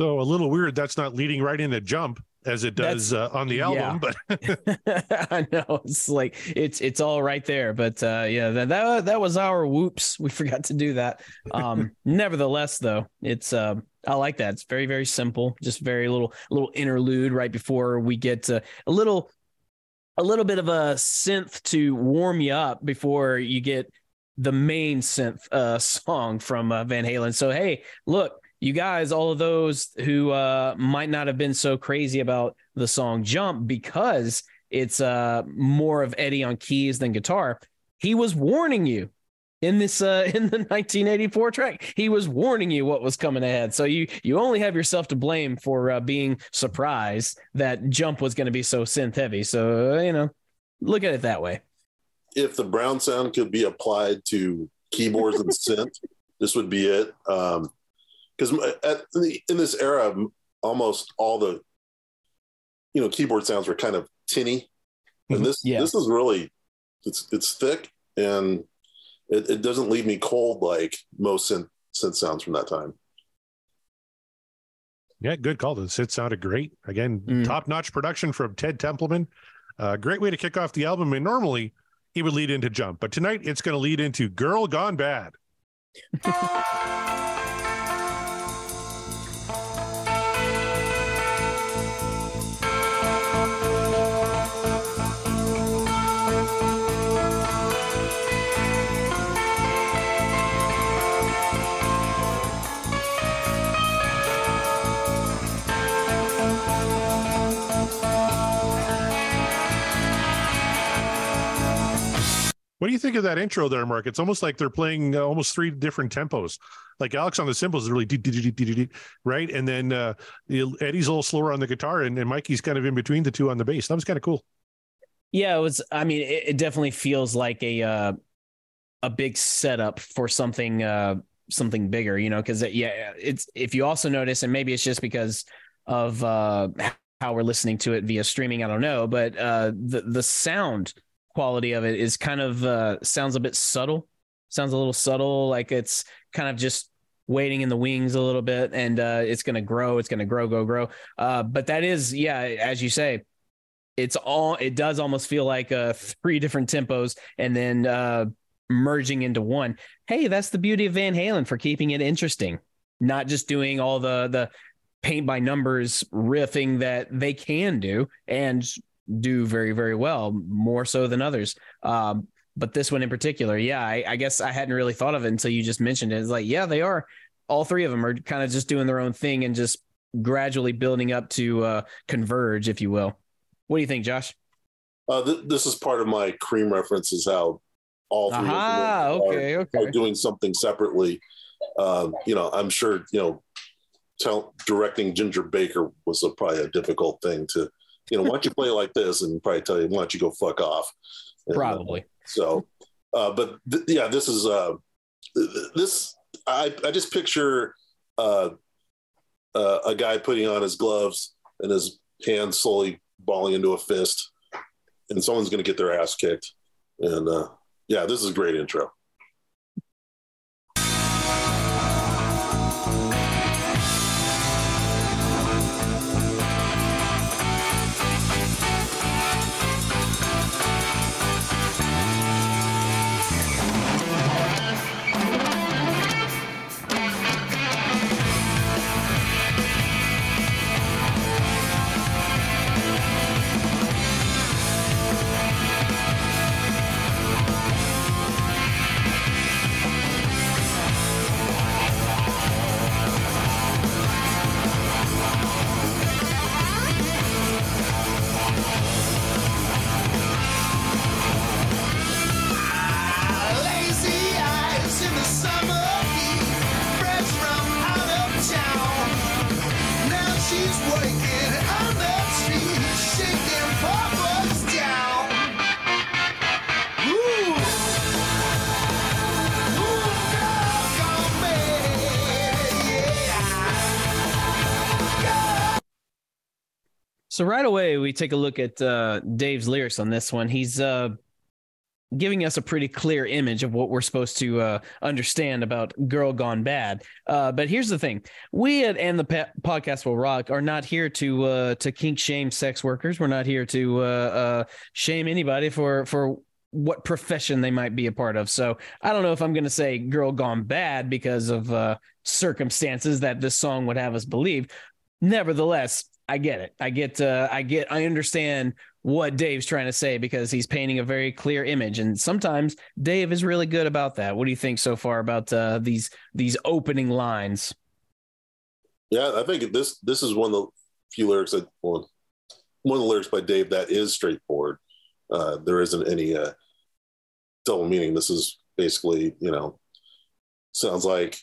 So a little weird that's not leading right into jump as it does uh, on the album, yeah. but I know it's like it's it's all right there, but uh, yeah, that, that that was our whoops. We forgot to do that. Um, nevertheless, though, it's uh, I like that. It's very very simple, just very little little interlude right before we get to a little a little bit of a synth to warm you up before you get the main synth uh, song from uh, Van Halen. So hey, look you guys, all of those who uh, might not have been so crazy about the song Jump because it's uh, more of Eddie on keys than guitar, he was warning you in this uh, in the 1984 track. He was warning you what was coming ahead. So you you only have yourself to blame for uh, being surprised that Jump was going to be so synth heavy. So uh, you know, look at it that way. If the Brown sound could be applied to keyboards and synth, this would be it. Um, because in this era, almost all the you know keyboard sounds were kind of tinny, and this Yeah. this is really it's it's thick and it, it doesn't leave me cold like most synth, synth sounds from that time. yeah, good call. This it sounded great. Again, Mm. top notch production from Ted Templeman. Uh, great way to kick off the album. And normally he would lead into Jump, but tonight it's going to lead into Girl Gone Bad. What do you think of that intro there, Mark? It's almost like they're playing uh, almost three different tempos. Like Alex on the cymbals is really right, and then uh, Eddie's a little slower on the guitar, and, and Mikey's kind of in between the two on the bass. That was kind of cool. Yeah, it was. I mean, it, it definitely feels like a uh, a big setup for something uh, something bigger, you know. Because yeah, it's if you also notice, and maybe it's just because of uh, how we're listening to it via streaming. I don't know, but uh, the the sound quality of it is kind of uh, sounds a bit subtle. Sounds a little subtle, like it's kind of just waiting in the wings a little bit, and uh, it's going to grow. It's going to grow, go, grow. Uh, but that is, yeah, as you say, it's all it does almost feel like uh three different tempos and then uh merging into one hey that's the beauty of van halen for keeping it interesting not just doing all the the paint by numbers riffing that they can do and do very very well more so than others. Um but this one in particular yeah I, I guess i hadn't really thought of it until you just mentioned it. It's like yeah they are. All three of them are kind of just doing their own thing and just gradually building up to uh converge if you will. What do you think, Josh? Uh, th- this is part of my cream reference is how all three Aha, of them are, okay, are doing something separately. Um, you know, I'm sure, you know, tell, directing Ginger Baker was a, probably a difficult thing to, you know, why don't you play like this and probably tell you, why don't you go fuck off? And, uh, Probably. so, uh, but th- yeah, this is uh, th- th- this. I I just picture uh, uh, a guy putting on his gloves and his hands slowly balling into a fist, and someone's going to get their ass kicked. And uh, yeah, this is a great intro. So right away we take a look at uh, Dave's lyrics on this one. He's uh, giving us a pretty clear image of what we're supposed to uh, understand about Girl Gone Bad. Uh, but here's the thing: we at and the pa- podcast will rock are not here to uh, to kink shame sex workers. We're not here to uh, shame anybody for for what profession they might be a part of. So I don't know if I'm going to say Girl Gone Bad because of circumstances that this song would have us believe. Nevertheless, I get it. I get. Uh, I get. I understand what Dave's trying to say because he's painting a very clear image, and sometimes Dave is really good about that. What do you think so far about uh, these these opening lines? Yeah, I think this this is one of the few lyrics that well, one of the lyrics by Dave that is straightforward. Uh, there isn't any uh, double meaning. This is basically, you know, sounds like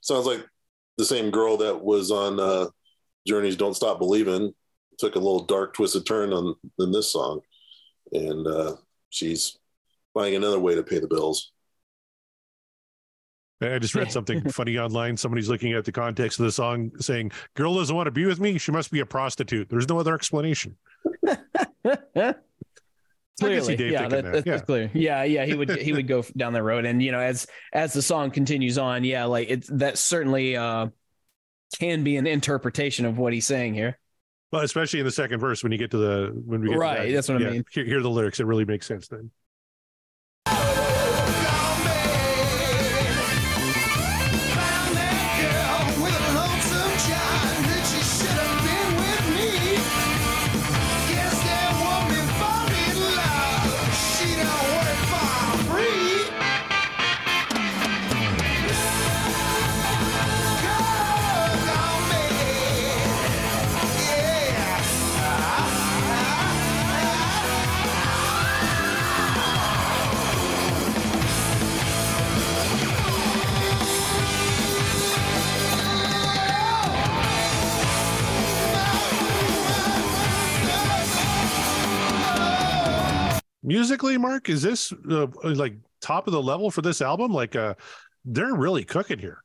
sounds like the same girl that was on uh, Journey's "Don't Stop Believing" took a little dark twisted turn on in this song, and uh, she's finding another way to pay the bills. I just read something funny online. Somebody's looking at the context of the song saying, Girl doesn't want to be with me. She must be a prostitute. There's no other explanation. I can see Clearly, yeah, that, that, that's yeah. clear. Yeah, yeah, he would he would go down that road, and you know, as as the song continues on, yeah, like it's that certainly uh can be an interpretation of what he's saying here. Well, especially in the second verse when you get to the when we get to Right, that. that's what I mean. Hear, hear the lyrics. It really makes sense then. Musically, Mark, is this uh, like top of the level for this album? Like, uh, they're really cooking here.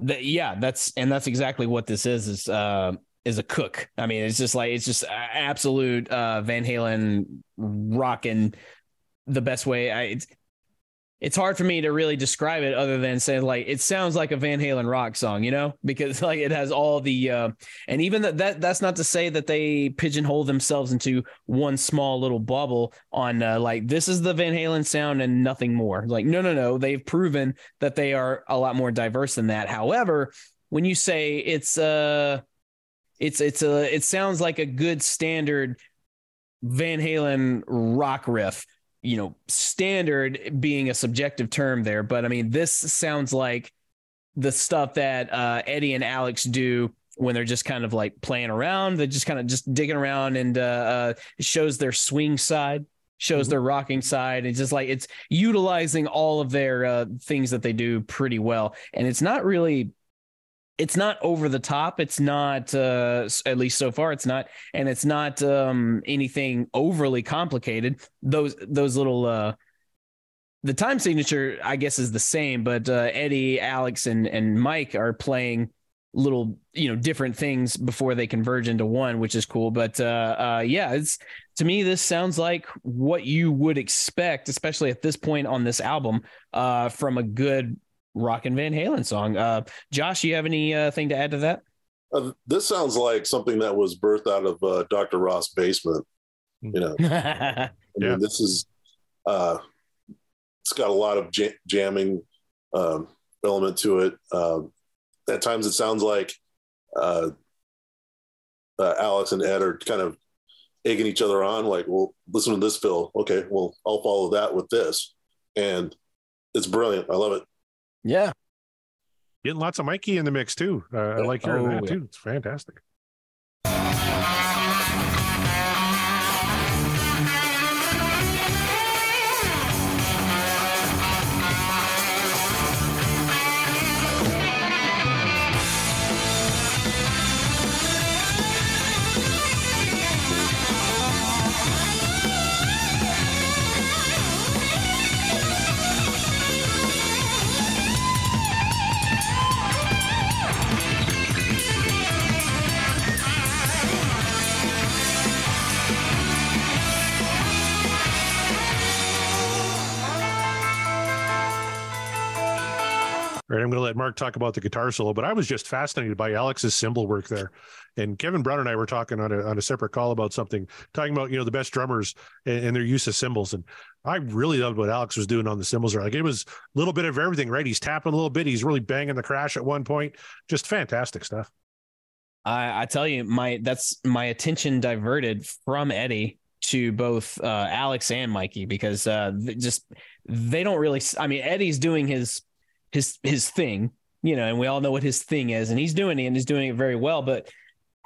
That yeah, that's and that's exactly what this is is uh is a cook. I mean, it's just like it's just absolute uh Van Halen rocking the best way. I it's hard for me to really describe it other than saying like it sounds like a Van Halen rock song, you know, because like it has all the uh and even that that that's not to say that they pigeonhole themselves into one small little bubble on uh, like this is the Van Halen sound and nothing more. Like no no no, they've proven that they are a lot more diverse than that. However, when you say it's uh it's it's a it sounds like a good standard Van Halen rock riff. You know, standard being a subjective term there, but I mean, this sounds like the stuff that uh, Eddie and Alex do when they're just kind of like playing around. They're just kind of just digging around and uh, uh, shows their swing side, shows their rocking side. It's just like it's utilizing all of their uh, things that they do pretty well. And it's not really it's not over the top. It's not, uh, at least so far, it's not, and it's not um, anything overly complicated. Those those little, uh, the time signature, I guess, is the same, but uh, Eddie, Alex, and and Mike are playing little you know different things before they converge into one which is cool but uh, uh yeah it's to me this sounds like what you would expect especially at this point on this album uh from a good rock and van halen song uh josh you have anything uh to add to that Uh, this sounds like something that was birthed out of uh, Dr. Roth's basement. You know, I mean, this is uh, it's got a lot of ja- jamming um, element to it. Um, at times, it sounds like uh, uh, Alex and Ed are kind of egging each other on. Like, well, listen to this, Phil. Okay, well, I'll follow that with this, and it's brilliant. I love it. Yeah Getting lots of Mikey in the mix too. Uh, I like hearing Oh, that yeah. too. It's fantastic. Right, I'm going to let Mark talk about the guitar solo, but I was just fascinated by Alex's cymbal work there. And Kevin Brown and I were talking on a on a separate call about something, talking about you know the best drummers and, and their use of cymbals. And I really loved what Alex was doing on the cymbals. Like it was a little bit of everything, right? He's tapping a little bit, he's really banging the crash at one point. Just fantastic stuff. I, I tell you, my that's my attention diverted from Eddie to both uh, Alex and Mikey because uh, just they don't really. I mean, Eddie's doing his his his thing, you know, and we all know what his thing is, and he's doing it and he's doing it very well. But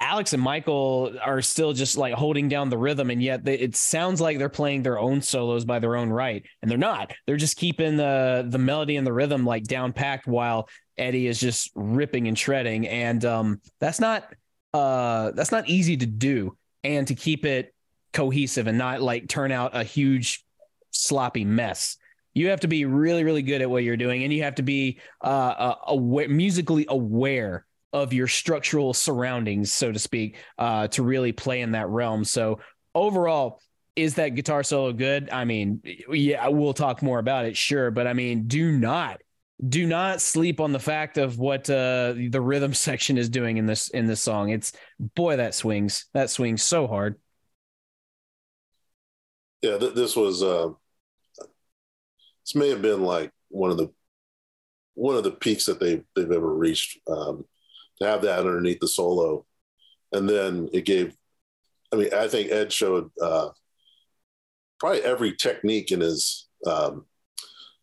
Alex and Michael are still just like holding down the rhythm, and yet they, it sounds like they're playing their own solos by their own right, and they're not. They're just keeping the the melody and the rhythm like down packed while Eddie is just ripping and shredding, and um, that's not uh that's not easy to do, and to keep it cohesive and not like turn out a huge sloppy mess. You have to be really, really good at what you're doing, and you have to be uh, uh aware, musically aware of your structural surroundings, so to speak, uh, to really play in that realm. So overall, is that guitar solo good? I mean, yeah, we'll talk more about it, sure, but I mean, do not do not sleep on the fact of what uh, the rhythm section is doing in this in this song. It's boy that swings that swings so hard. Yeah, th- this was uh, this may have been like one of the one of the peaks that they they've ever reached. Um, to have that underneath the solo, and then it gave. I mean, I think Ed showed uh, probably every technique in his um,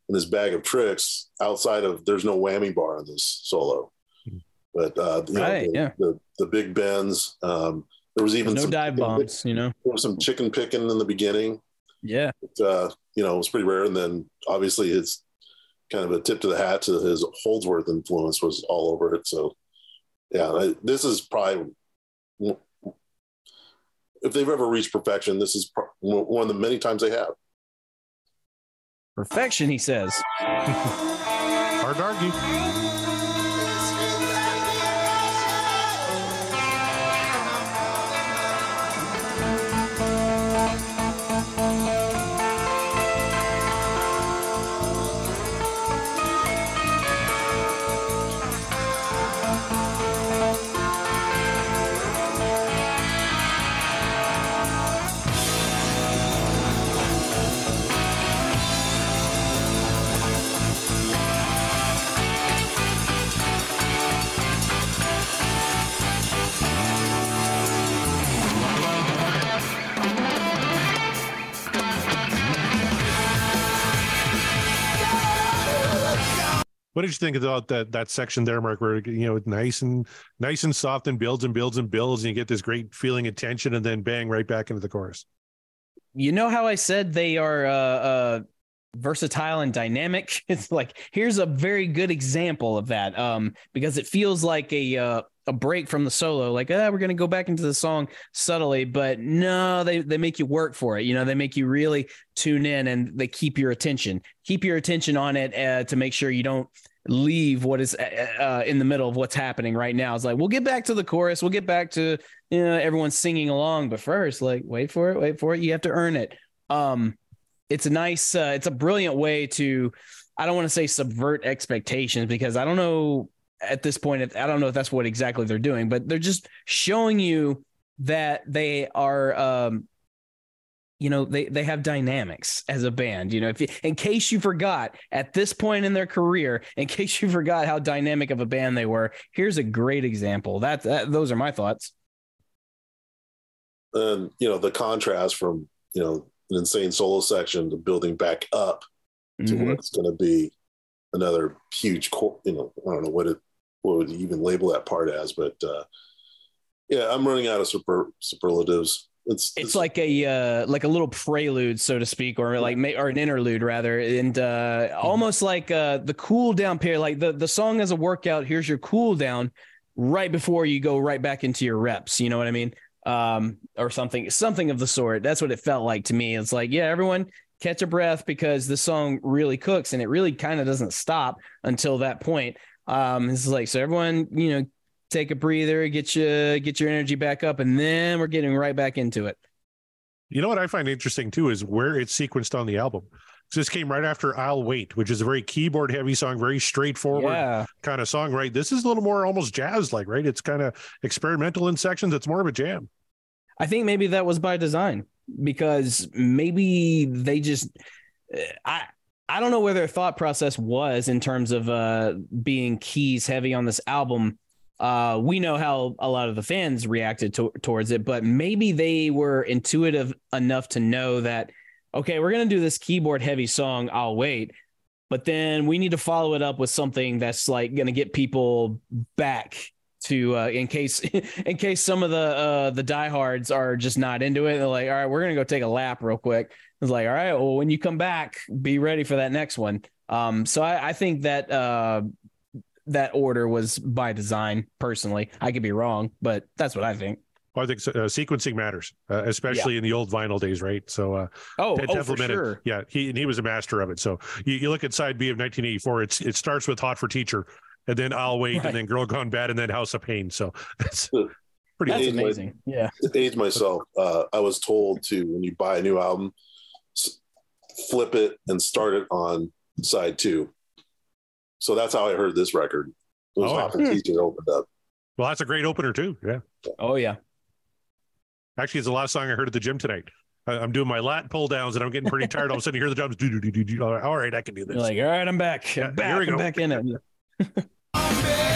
in his bag of tricks outside of there's no whammy bar on this solo, but uh, you know, the, yeah. the the big bends. Um, there was even no some dive bombs, you know. There was some chicken picking in the beginning Yeah, but, uh, you know, it was pretty rare. And then obviously his kind of a tip to the hat to his Holdsworth influence was all over it. So yeah, I, this is probably, if they've ever reached perfection, this is pro- one of the many times they have. perfection, he says. Hard to argue. What did you think about that that section there, Mark? Where you know, nice and nice and soft and builds and builds and builds, and you get this great feeling of tension, and then bang right back into the chorus. You know how I said they are uh, uh, versatile and dynamic? It's like here's a very good example of that. Um, because it feels like a uh, a break from the solo. Like, ah, we're gonna go back into the song subtly, but no, they they make you work for it. You know, they make you really tune in and they keep your attention, keep your attention on it uh, to make sure you don't leave what is uh, in the middle of what's happening right now. It's like we'll get back to the chorus, we'll get back to you know everyone singing along, but first, like wait for it, wait for it. You have to earn it. Um, it's a nice, uh, it's a brilliant way to. I don't want to say subvert expectations because I don't know at this point. I don't know if that's what exactly they're doing, but they're just showing you that they are um, you know they they have dynamics as a band you know if you, in case you forgot at this point in their career in case you forgot how dynamic of a band they were here's a great example that, that those are my thoughts and you know the contrast from you know an insane solo section to building back up to Mhm. where it's going to be another huge cor- you know i don't know what it what would you even label that part as but uh yeah i'm running out of super superlatives. It's it's like a uh, like a little prelude so to speak or like or an interlude rather and uh almost like uh the cool down period like the the song as a workout here's your cool down right before you go right back into your reps you know what i mean? Um or something something of the sort. That's what it felt like to me. It's like yeah everyone catch a breath because the song really cooks and it really kind of doesn't stop until that point um it's like so everyone you know take a breather get you get your energy back up and then we're getting right back into it You know what I find interesting too is where it's sequenced on the album. So this came right after I'll Wait, which is a very keyboard heavy song, very straightforward Yeah. kind of song, right? This is a little more almost jazz like, right? It's kind of experimental in sections. It's more of a jam. I think maybe that was by design because maybe they just I I don't know where their thought process was in terms of uh being keys heavy on this album. Uh we know how a lot of the fans reacted to, towards it, but maybe they were intuitive enough to know that okay, we're going to do this keyboard heavy song, I'll wait. But then we need to follow it up with something that's like going to get people back to uh, in case in case some of the uh, the diehards are just not into it. They're like, all right, we're gonna go take a lap real quick. It's like, all right, well, when you come back, be ready for that next one. Um, so I, I think that uh, that order was by design. Personally, I could be wrong, but that's what I think. Well, I think uh, sequencing matters, uh, especially in the old vinyl days, right? So, uh, Oh, Ted oh, for sure. yeah, he and he was a master of it. So you, you look at side B of 1984, it's it starts with Hot for Teacher, and then I'll Wait, Right. and then Girl Gone Bad, and then House of Pain. So that's pretty That's Age my- amazing. Yeah. to age myself, uh, I was told to when you buy a new album, s- flip it and start it on side two. So that's how I heard this record. It was Oh, Hot for hmm. Teacher opened up. well, that's a great opener too. Yeah. Oh yeah. Actually, it's the last song I heard at the gym tonight. I- I'm doing my lat pull downs and I'm getting pretty tired. All of a sudden, you hear the drums. Do, do, do, do, do. All right, I can do this. You're like, all right, I'm back. Yeah, I'm back. here we I'm go. back in it.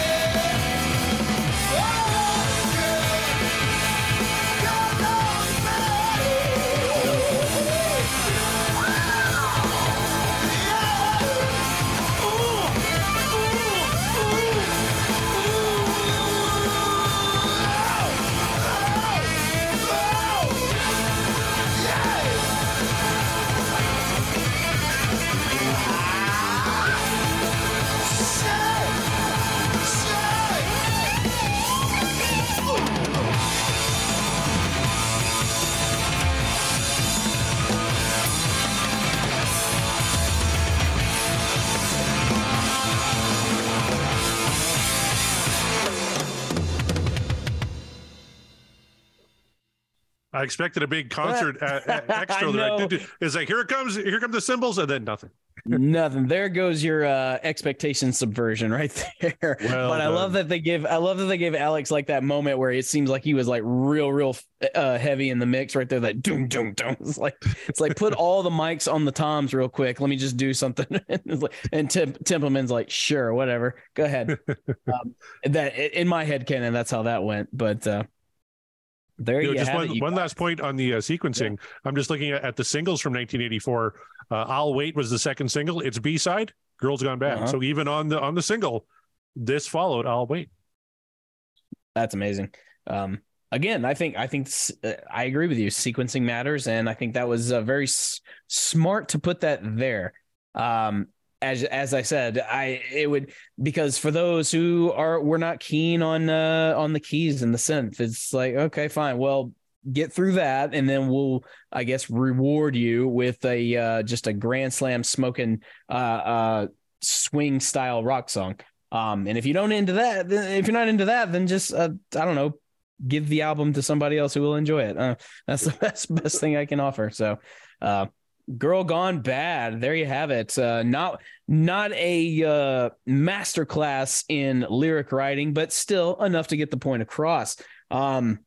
I expected a big concert uh, uh, extra. I there. know. It's like here it comes, here come the cymbals, and then nothing. Nothing. There goes your uh, expectation subversion right there. Well but I done. love that they give. I love that they gave Alex like that moment where it seems like he was like real, real uh, heavy in the mix right there. That doom, doom, doom. It's like it's like put all the mics on the toms real quick. Let me just do something. and and Tim Templeman's like, sure, whatever, go ahead. um, that in my head canon, that's how that went. But uh, there You you, just have one, one last point on the uh, sequencing. I'm just looking at, at the singles from 1984. Uh, I'll wait was the second single. It's B side. Girls Gone Bad. Uh-huh. So even on the on the single, this followed. I'll wait. That's amazing. Um, again, I think I think uh, I agree with you. Sequencing matters, and I think that was uh, very s- smart to put that there. Um, as as I said, I it would because for those who are we're not keen on uh, on the keys and the synth, it's like okay, fine. Well, get through that, and then we'll I guess reward you with a uh, just a grand slam smoking uh, uh, swing style rock song. Um, and if you don't into that, then, if you're not into that, then just uh, I don't know, give the album to somebody else who will enjoy it. Uh, that's the best best thing I can offer. So, uh, Girl Gone Bad. There you have it. Uh, not not a uh, masterclass in lyric writing, but still enough to get the point across. Um,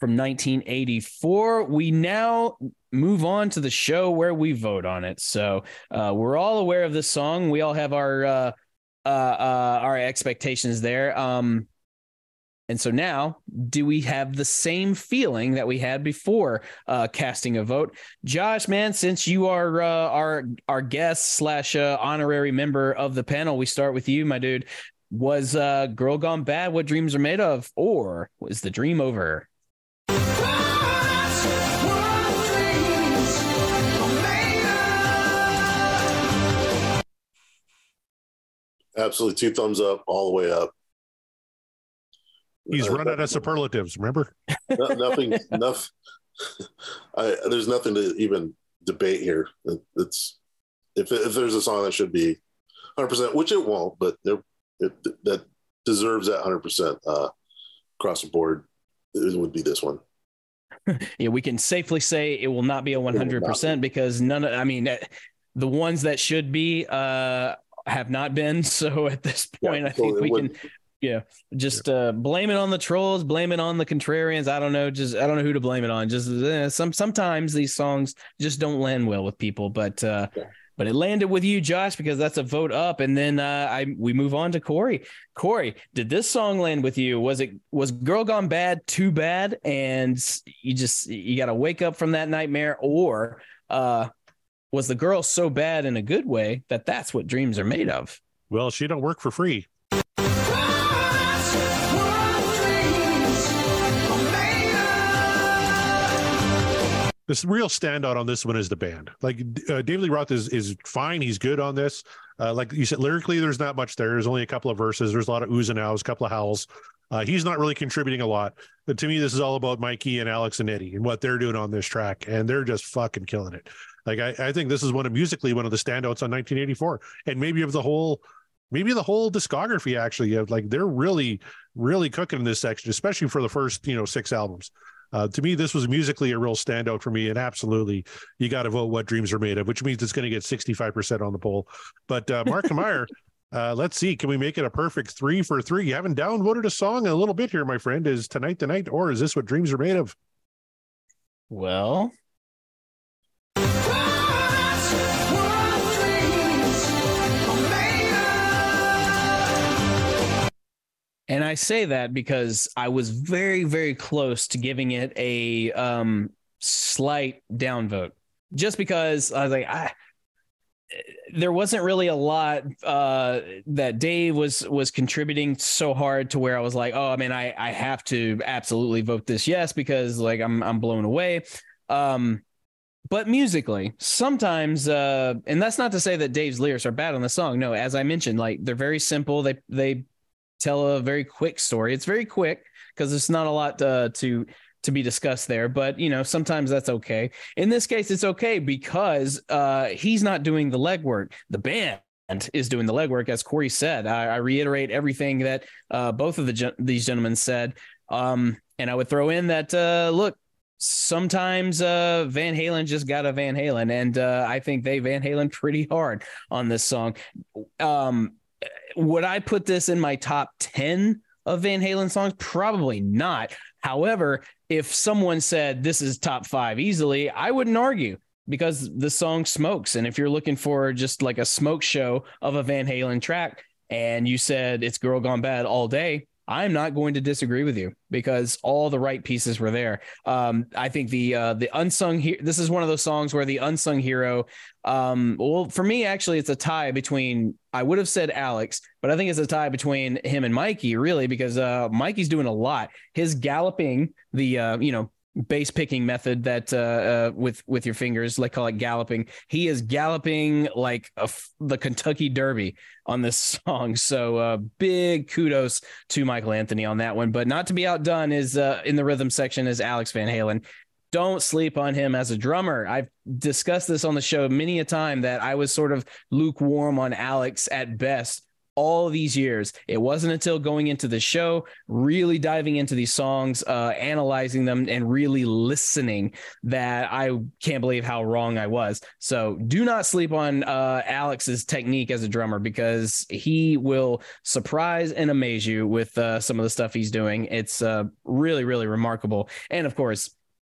from 1984, we now move on to the show where we vote on it. So uh, we're all aware of this song. We all have our uh, uh, uh, our expectations there. Um, and so now, do we have the same feeling that we had before uh, casting a vote? Josh, man, since you are uh, our our guest slash uh, honorary member of the panel, we start with you, my dude. Was uh, "Girl Gone Bad" what dreams are made of, or was the dream over? Absolutely, two thumbs up, all the way up. He's Uh, run out of superlatives. Remember? no- nothing, enough. I, there's nothing to even debate here. It, it's if if there's a song that should be 100, percent which it won't, but there it, that deserves that 100 percent uh, across the board. It would be this one. yeah, we can safely say it will not be a 100% because none of, I mean, eh, the ones that should be uh, have not been. So at this point, I so think it we would- can, yeah, just uh, blame it on the trolls, blame it on the contrarians. I don't know. Just, I don't know who to blame it on. Just eh, some, sometimes these songs just don't land well with people, but, uh, but it landed with you, Josh, because that's a vote up. And then uh, I we move on to Corey. Corey, did this song land with you? Was it was Girl Gone Bad too bad, and you just you got to wake up from that nightmare, or uh, was the girl so bad in a good way that that's what dreams are made of? Well, she don't work for free. This real standout on this one is the band. Like uh, David Lee Roth is is fine. He's good on this. Uh, like you said, lyrically, there's not much there. There's only a couple of verses. There's a lot of oohs and ahs, a couple of howls. Uh, he's not really contributing a lot. But to me, this is all about Mikey and Alex and Eddie and what they're doing on this track, and they're just fucking killing it. Like I, I think this is one of musically one of the standouts on 1984, and maybe of the whole, maybe the whole discography. Actually, of like they're really, really cooking in this section, especially for the first you know six albums. Uh, to me, this was musically a real standout for me, and absolutely, you got to vote "What Dreams Are Made Of," which means it's going to get 65% on the poll. But uh, Mark Meyer, uh, let's see, can we make it a perfect three for three? You haven't downvoted a song in a little bit here, my friend. Is tonight the night, or is this what dreams are made of? Well, And I say that because I was very, very close to giving it a um, slight downvote, just because I was like, I, there wasn't really a lot uh, that Dave was was contributing so hard to where I was like, oh, I mean, I I have to absolutely vote this yes because like I'm I'm blown away. Um, but musically, sometimes, uh, and that's not to say that Dave's lyrics are bad on the song. No, as I mentioned, like they're very simple. They they tell a very quick story. It's very quick because there's not a lot uh, to to be discussed there. But you know, sometimes that's okay. In this case, it's okay because uh, he's not doing the legwork. The band is doing the legwork, as Corey said. I, I reiterate everything that uh, both of the gen- these gentlemen said. Um, and I would throw in that uh, look, sometimes uh, Van Halen just got a Van Halen, and uh, I think they Van Halen pretty hard on this song. Um, would I put this in my top 10 of Van Halen songs? Probably not. However, if someone said this is top five easily, I wouldn't argue because the song smokes. And if you're looking for just like a smoke show of a Van Halen track and you said it's Girl Gone Bad all day, I'm not going to disagree with you because all the right pieces were there. Um, I think the uh, the unsung here. This is one of those songs where the unsung hero. Um, well, for me, actually, it's a tie between. I would have said Alex, but I think it's a tie between him and Mikey, really, because uh, Mikey's doing a lot. His galloping, the uh, you know bass picking method that uh, uh, with with your fingers, like call it galloping. He is galloping like f- the Kentucky Derby on this song. So uh, big kudos to Michael Anthony on that one. But not to be outdone is uh, in the rhythm section is Alex Van Halen. don't sleep on him as a drummer. I've discussed this on the show many a time that I was sort of lukewarm on Alex at best all these years. It wasn't until going into the show, really diving into these songs, uh, analyzing them, and really listening that I can't believe how wrong I was. So do not sleep on uh, Alex's technique as a drummer because he will surprise and amaze you with uh, some of the stuff he's doing. It's uh, really, really remarkable. And of course,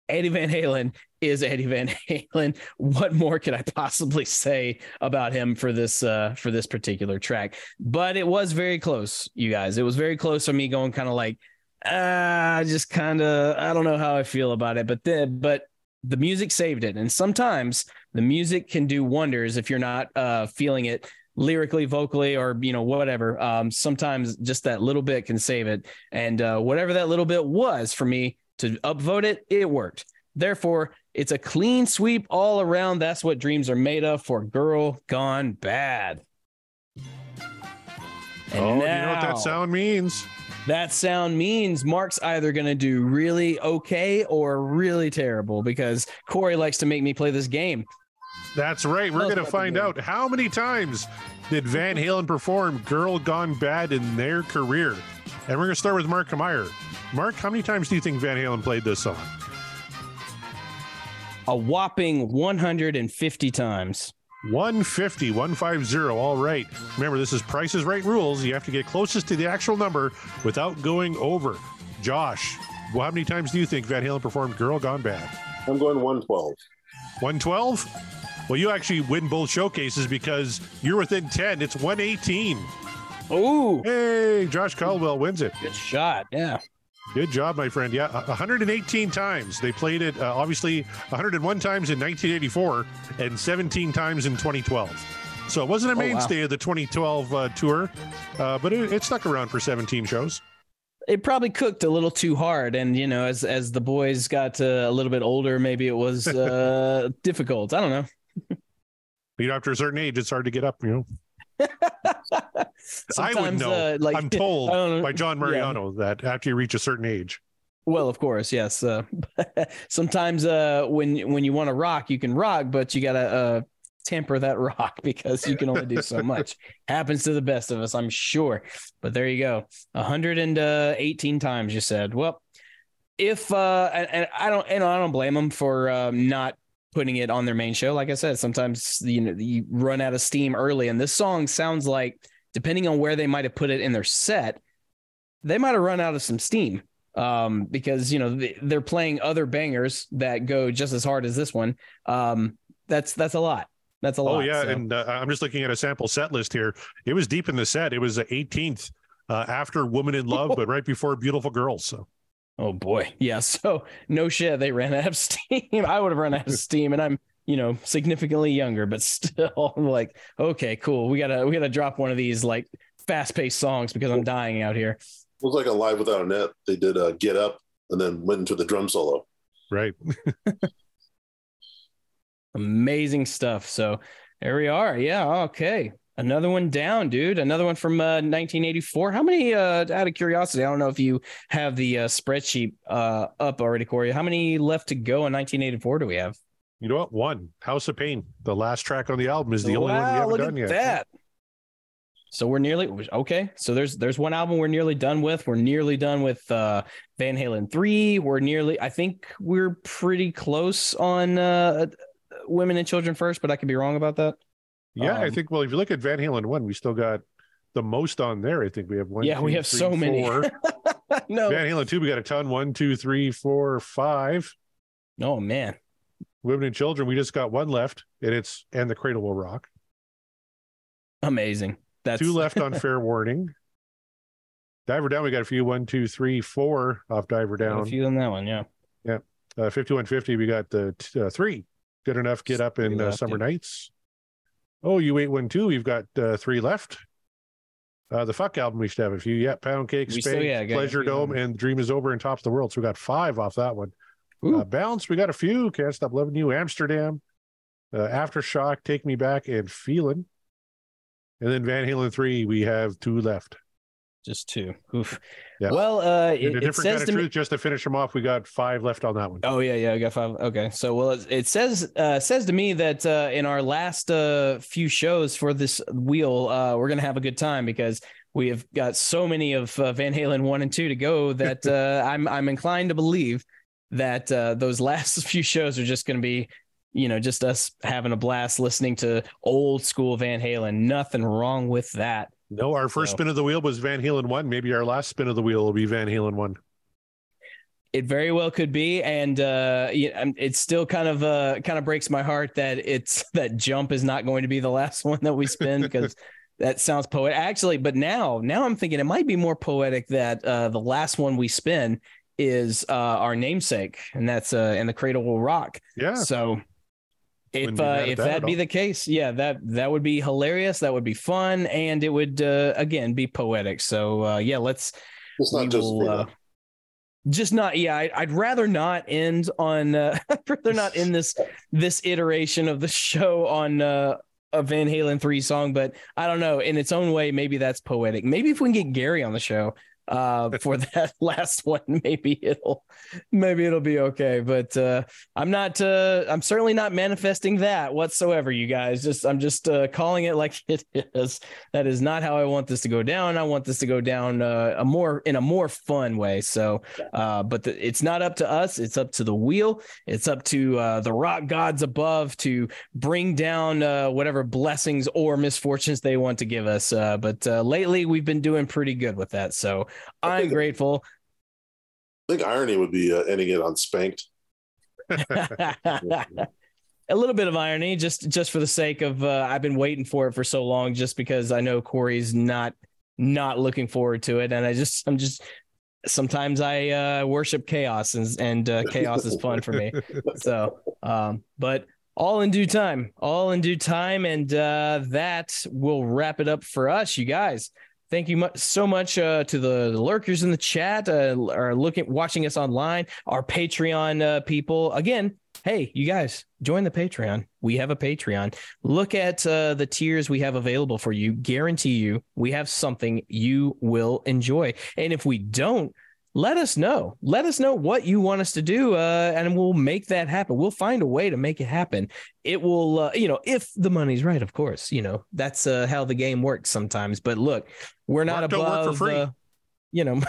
Eddie Van Halen is Eddie Van Halen. What more could I possibly say about him for this uh for this particular track? But it was very close, you guys. It was very close for me going kind of like ah, just kind of I don't know how I feel about it, but then but the music saved it. And sometimes the music can do wonders if you're not uh feeling it lyrically, vocally, or you know whatever. Um, sometimes just that little bit can save it, and uh, whatever that little bit was for me to upvote it, it worked. Therefore, it's a clean sweep all around. That's what dreams are made of for Girl Gone Bad. And oh, you know what that sound means? That sound means Mark's either going to do really okay or really terrible because Corey likes to make me play this game. That's right. We're going to find out how many times did Van Halen perform Girl Gone Bad in their career. And we're going to start with Mark Meyer. Mark, how many times do you think Van Halen played this song? A whopping 150 times. 150, 150. All right. Remember, this is Price is Right rules. You have to get closest to the actual number without going over. Josh, well, how many times do you think Van Halen performed Girl Gone Bad? I'm going 112. 112? Well, you actually win both showcases because you're within 10. It's 118. Oh, Hey, Josh Caldwell wins it. good shot. Yeah. Good job, my friend. Yeah, 118 times. They played it, uh, obviously, 101 times in 1984 and 17 times in 2012. So it wasn't a Oh, wow. mainstay of the 2012 uh, tour, uh, but it, it stuck around for 17 shows. It probably cooked a little too hard. And, you know, as, as the boys got uh, a little bit older, maybe it was uh, difficult. I don't know. You know, after a certain age, it's hard to get up, you know. I would know. uh, like- I'm told know. by John Yeah. Mariano that after you reach a certain age, Well, of course, yes. Uh, sometimes uh, when when you want to rock, you can rock, but you gotta uh, temper that rock because you can only do so much. Happens to the best of us, I'm sure. But there you go, 118 times you said. Well, if uh, and, and I don't, and I don't blame them for um, not putting it on their main show. Like I said, sometimes you know you run out of steam early, and this song sounds like, depending on where they might have put it in their set, they might have run out of some steam um, because you know they- they're playing other bangers that go just as hard as this one. Um, that's that's a lot. That's a lot. Oh yeah, so- and uh, I'm just looking at a sample set list here. It was deep in the set. It was the 18th uh, after "Woman in Love," but right before "Beautiful Girls." So oh boy, yeah. So no shit, they ran out of steam. I would have run out of steam, and I'm you know significantly younger, but still like okay, cool. We gotta we gotta drop one of these like fast paced songs because I'm dying out here. Looks like a live without a net. They did uh, Get Up and then went into the drum solo. right, Amazing stuff. So there we are. Yeah. Okay. Another one down, dude. Another one from uh, 1984. How many? Uh, out of curiosity, I don't know if you have the uh, spreadsheet uh, up already, Corey. How many left to go in 1984 do we have? You know what? One House of Pain, the last track on the album, is the only one we Wow, haven't look done at yet. that. So we're nearly okay. So there's there's one album we're nearly done with. We're nearly done with uh, Van Halen three. We're nearly. I think we're pretty close on uh, Women and Children First, but I could be wrong about that. Yeah, I Um, think. Well, if you look at Van Halen one, we still got the most on there. I think we have one. yeah, we have three, so many. no. Van Halen two, we got a ton. One, two, three, four, five. Oh man. Women and children, we just got one left, and it's and the Cradle Will Rock. Amazing. That's Two left on Fair Warning. Diver Down, we got a few. One, two, three, four off Diver Down. a few on that one. Yeah. Uh, 5150, we got the t- uh, three. Good enough. Get up in uh, Summer yeah. Nights. Oh, you eight one two. We've got uh, three left. Uh, the fuck album we should have a few. Yeah, Pound Cake, We still- yeah, Pleasure Dome, and Dream is Over and Top of the World. So we got five off that one. Uh, Bounce, we got a few. Can't Stop Loving You, Amsterdam, uh, Aftershock, Take Me Back, and Feeling. And then Van Halen three, we have two left. Just two. Oof. Yeah. Well, uh, it, a different says kind of to me. just to finish them off, we got five left on that one. Oh yeah, yeah, I got five. Okay, so well, it, it says uh, says to me that uh, in our last uh, few shows for this wheel, uh, we're gonna have a good time because we have got so many of uh, Van Halen one and two to go that uh, I'm I'm inclined to believe that uh, those last few shows are just gonna be, you know, just us having a blast listening to old school Van Halen. Nothing wrong with that. No, our first So- spin of the wheel was Van Halen one. Maybe our last spin of the wheel will be Van Halen one. It very well could be, and uh, um, it still kind of uh, kind of breaks my heart that it's that jump is not going to be the last one that we spin because that sounds poetic. Actually, but now now I'm thinking it might be more poetic that uh, the last one we spin is uh, our namesake, and that's uh, and the cradle will rock. Yeah. So if uh, if that at that be all. the case, yeah, that that would be hilarious. That would be fun, and it would uh, again be poetic. So uh, yeah, let's It's not just will, uh, just not yeah I, i'd rather not end on uh, i'd rather not end this this iteration of the show on uh a van halen 3 song but i don't know in its own way maybe that's poetic maybe if we can get gary on the show uh for that last one maybe it'll maybe it'll be okay. But uh i'm not uh i'm certainly not manifesting that whatsoever you guys. Just i'm just uh calling it like it is. That is not how i want this to go down. I want this to go down uh, a more in a more fun way. So uh but the, it's not up to us. It's up to the wheel. It's up to uh the rock gods above to bring down uh whatever blessings or misfortunes they want to give us. Uh but uh lately we've been doing pretty good with that. So i'm grateful. I think irony would be uh, ending it on spanked. a little bit of irony just just for the sake of uh, I've been waiting for it for so long just because I know Corey's not not looking forward to it. And I just I'm just sometimes I uh, worship chaos and and uh, chaos is fun for me. So um but all in due time all in due time. And uh that will wrap it up for us you guys Thank you much, so much uh, to the lurkers in the chat, uh, are looking, watching us online, our Patreon uh, people. Again, hey, you guys, join the Patreon. We have a Patreon. Look at uh, the tiers we have available for you. Guarantee you, we have something you will enjoy. And if we don't, let us know. Let us know what you want us to do, uh, and we'll make that happen. We'll find a way to make it happen. It will, uh, you know, if the money's right, of course. You know, that's uh, how the game works sometimes. But look, we're not Mark above. You know,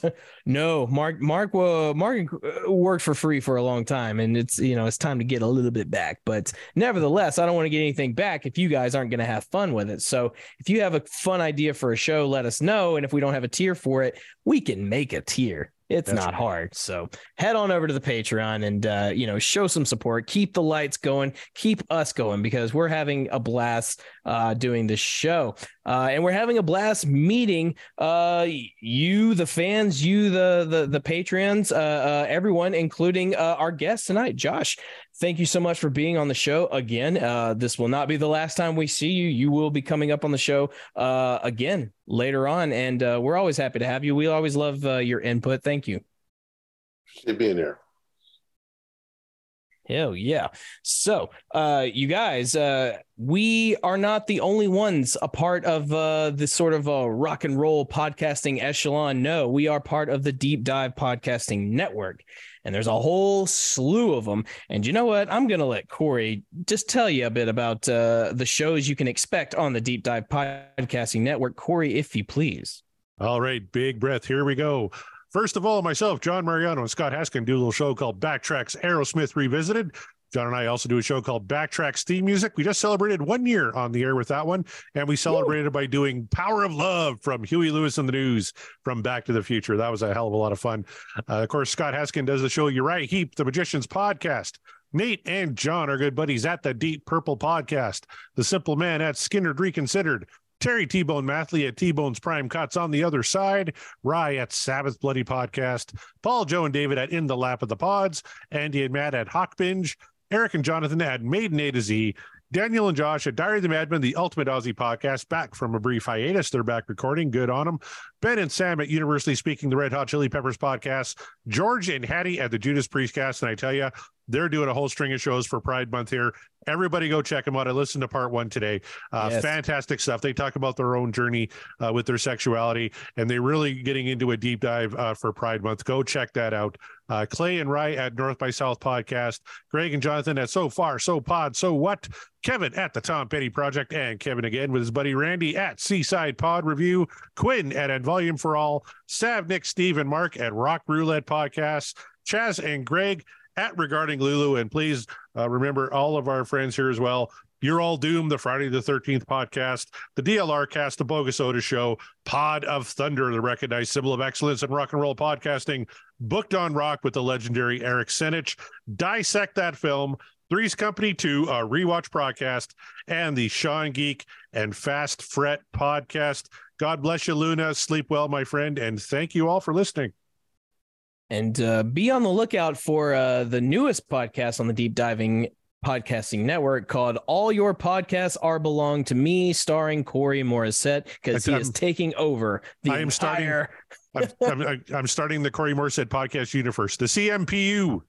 no, Mark, Mark, uh, Mark worked for free for a long time, and it's you know it's time to get a little bit back. But nevertheless, I don't want to get anything back if you guys aren't going to have fun with it. So if you have a fun idea for a show, let us know, and if we don't have a tier for it, we can make a tier. It's That's not right. hard. So head on over to the Patreon and uh, you know show some support. Keep the lights going. Keep us going because we're having a blast uh, doing this show, uh, and we're having a blast meeting uh, you, the fans, you, the the the patrons, uh, uh, everyone, including uh, our guest tonight, Josh. Thank you so much for being on the show again. This will not be the last time we see you. You will be coming up on the show again later on, and we're always happy to have you. We always love your input. Thank you. Should being here. Hell yeah. So, uh, you guys, uh, we are not the only ones a part of uh, this sort of rock and roll podcasting echelon. No, we are part of the Deep Dive Podcasting Network. And there's a whole slew of them. And you know what? I'm going to let Corey just tell you a bit about uh, the shows you can expect on the Deep Dive Podcasting Network. Corey, if you please. All right, big breath. Here we go. First of all, myself, John Mariano, and Scott Haskin do a little show called Backtracks Aerosmith Revisited. John and I also do a show called Backtracks Theme Music. We just celebrated one year on the air with that one, and we celebrated by doing Power of Love from Huey Lewis and the News from Back to the Future. That was a hell of a lot of fun. Uh, of course, Scott Haskin does the show Uriah Heep, the Magicians Podcast. Nate and John are good buddies at the Deep Purple Podcast. The Simple Man at Skynyrd Reconsidered. Terry T Bone Mathley at T Bone's Prime Cuts on the other side. Rye at Sabbath Bloody Podcast. Paul, Joe, and David at In the Lap of the Pods. Andy and Matt at Hawk Binge. Eric and Jonathan at Maiden A to Z. Daniel and Josh at Diary of the Madman, the Ultimate Ozzy podcast, back from a brief hiatus. They're back recording. Good on them. Ben and Sam at Universally Speaking, the Red Hot Chili Peppers podcast, George and Hattie at the Judas Priest cast. And I tell you, they're doing a whole string of shows for Pride Month here. Everybody go check them out. I listened to part one today. Uh, Yes. Fantastic stuff. They talk about their own journey uh, with their sexuality, and they're really getting into a deep dive uh, for Pride Month. Go check that out. Uh, Clay and Rye at North by South podcast. Greg and Jonathan at So Far, So Pod, So What. Kevin at the Tom Petty Project, and Kevin again with his buddy Randy at Seaside Pod Review. Quinn at At Volume for All. Sav, Nick, Steve, and Mark at Rock Roulette Podcast, Chaz and Greg at Regarding Lulu. And please uh, remember all of our friends here as well. You're All Doomed, the Friday the 13th podcast, the DLR cast, the Bogus Otis Show, Pod of Thunder, the recognized symbol of excellence in rock and roll podcasting, Booked on Rock with the legendary Eric Senich, Dissect That Film, Three's Company 2, a rewatch podcast, and the Sean Geek and Fast Fret podcast. God bless you, Luna. Sleep well, my friend, and thank you all for listening. And uh, be on the lookout for uh, the newest podcast on the Deep Diving Podcasting Network called All Your Podcasts Are Belong to Me, starring Corey Morissette, because he is I'm- taking over the I am starting- entire I'm, I'm, I'm starting the Corey Morissette podcast universe, the CMPU.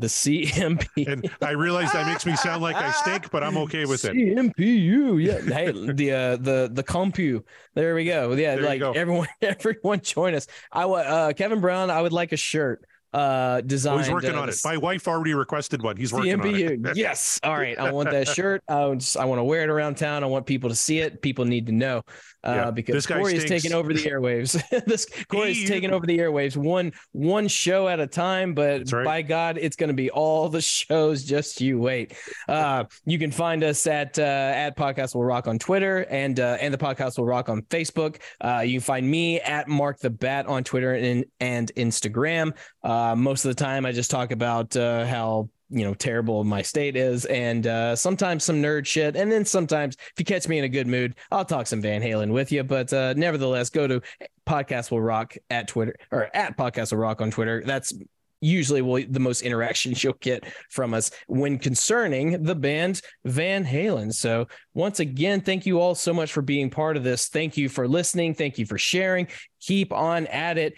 The CMP. And I realize that makes me sound like I stink, but I'm okay with it. CMPU. Yeah. Hey, the uh, the the compu. There we go. Yeah, There like go. everyone everyone join us. I uh Kevin Brown, I would like a shirt uh Oh, designed he's working uh, on it. My wife already requested one. He's working on CMPU. it. yes. All right. I want that shirt. I just, I want to wear it around town. I want people to see it. People need to know uh, Yeah, because this guy Corey is taking over the airwaves. this Corey is taking over the airwaves one one show at a time. But right. by God, it's going to be all the shows. Just you wait. Uh, you can find us at uh, at Podcast Will Rock on Twitter and uh, and the Podcast Will Rock on Facebook. Uh, you can find me at Mark the Bat on Twitter and and Instagram. Uh, most of the time, I just talk about uh, how you know terrible my state is, and uh, sometimes some nerd shit, and then sometimes if you catch me in a good mood, I'll talk some Van Halen with you. But uh, nevertheless, go to Podcast Will Rock at Twitter or at Podcast Will Rock on Twitter. That's usually will the most interactions you'll get from us when concerning the band Van Halen. So once again, thank you all so much for being part of this. Thank you for listening. Thank you for sharing. Keep on at it.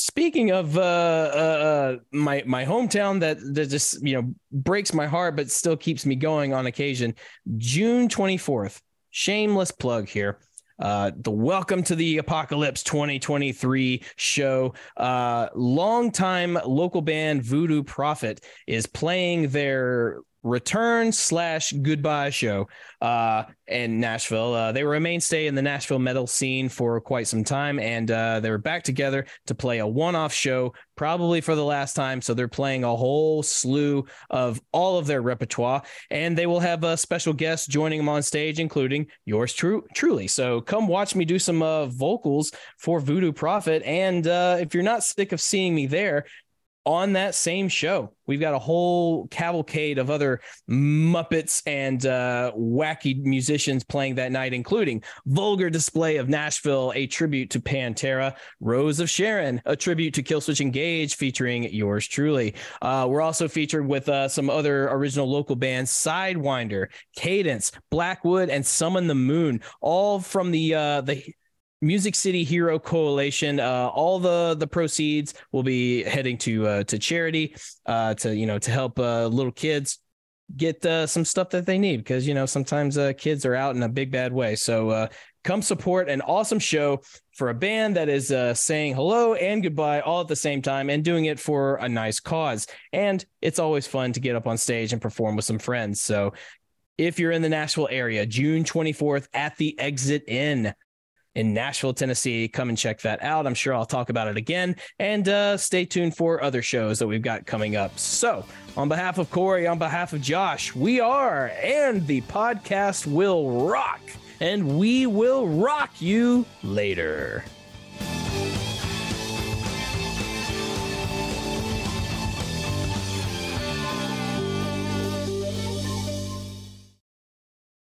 Speaking of uh, uh, uh, my my hometown that that just you know breaks my heart but still keeps me going on occasion, June twenty fourth. Shameless plug here. Uh, the Welcome to the Apocalypse 2023 show. Uh, longtime local band Voodoo Prophet is playing their return slash goodbye show uh in nashville. Uh they were a mainstay in the nashville metal scene for quite some time and uh they were back together to play a one-off show probably for the last time so they're playing a whole slew of all of their repertoire and they will have a special guest joining them on stage including yours true truly. So come watch me do some uh vocals for voodoo prophet and uh if you're not sick of seeing me there on that same show. We've got a whole cavalcade of other Muppets and uh, wacky musicians playing that night, including Vulgar Display of Nashville, a tribute to Pantera, Rose of Sharon, a tribute to Killswitch Engage, featuring yours truly. Uh, we're also featured with uh, some other original local bands, Sidewinder, Cadence, Blackwood, and Summon the Moon, all from the uh, the Music City Hero Coalition. Uh, all the the proceeds will be heading to uh, to charity, uh, to you know to help uh, little kids get uh, some stuff that they need because you know sometimes uh, kids are out in a big bad way. So come support an awesome show for a band that is saying hello and goodbye all at the same time and doing it for a nice cause. And it's always fun to get up on stage and perform with some friends. So if you're in the Nashville area, June 24th at the Exit Inn in Nashville, Tennessee. Come and check that out. I'm sure I'll talk about it again. And uh, stay tuned for other shows that we've got coming up. So, on behalf of Corey, on behalf of Josh, we are, and the podcast will rock. And we will rock you later.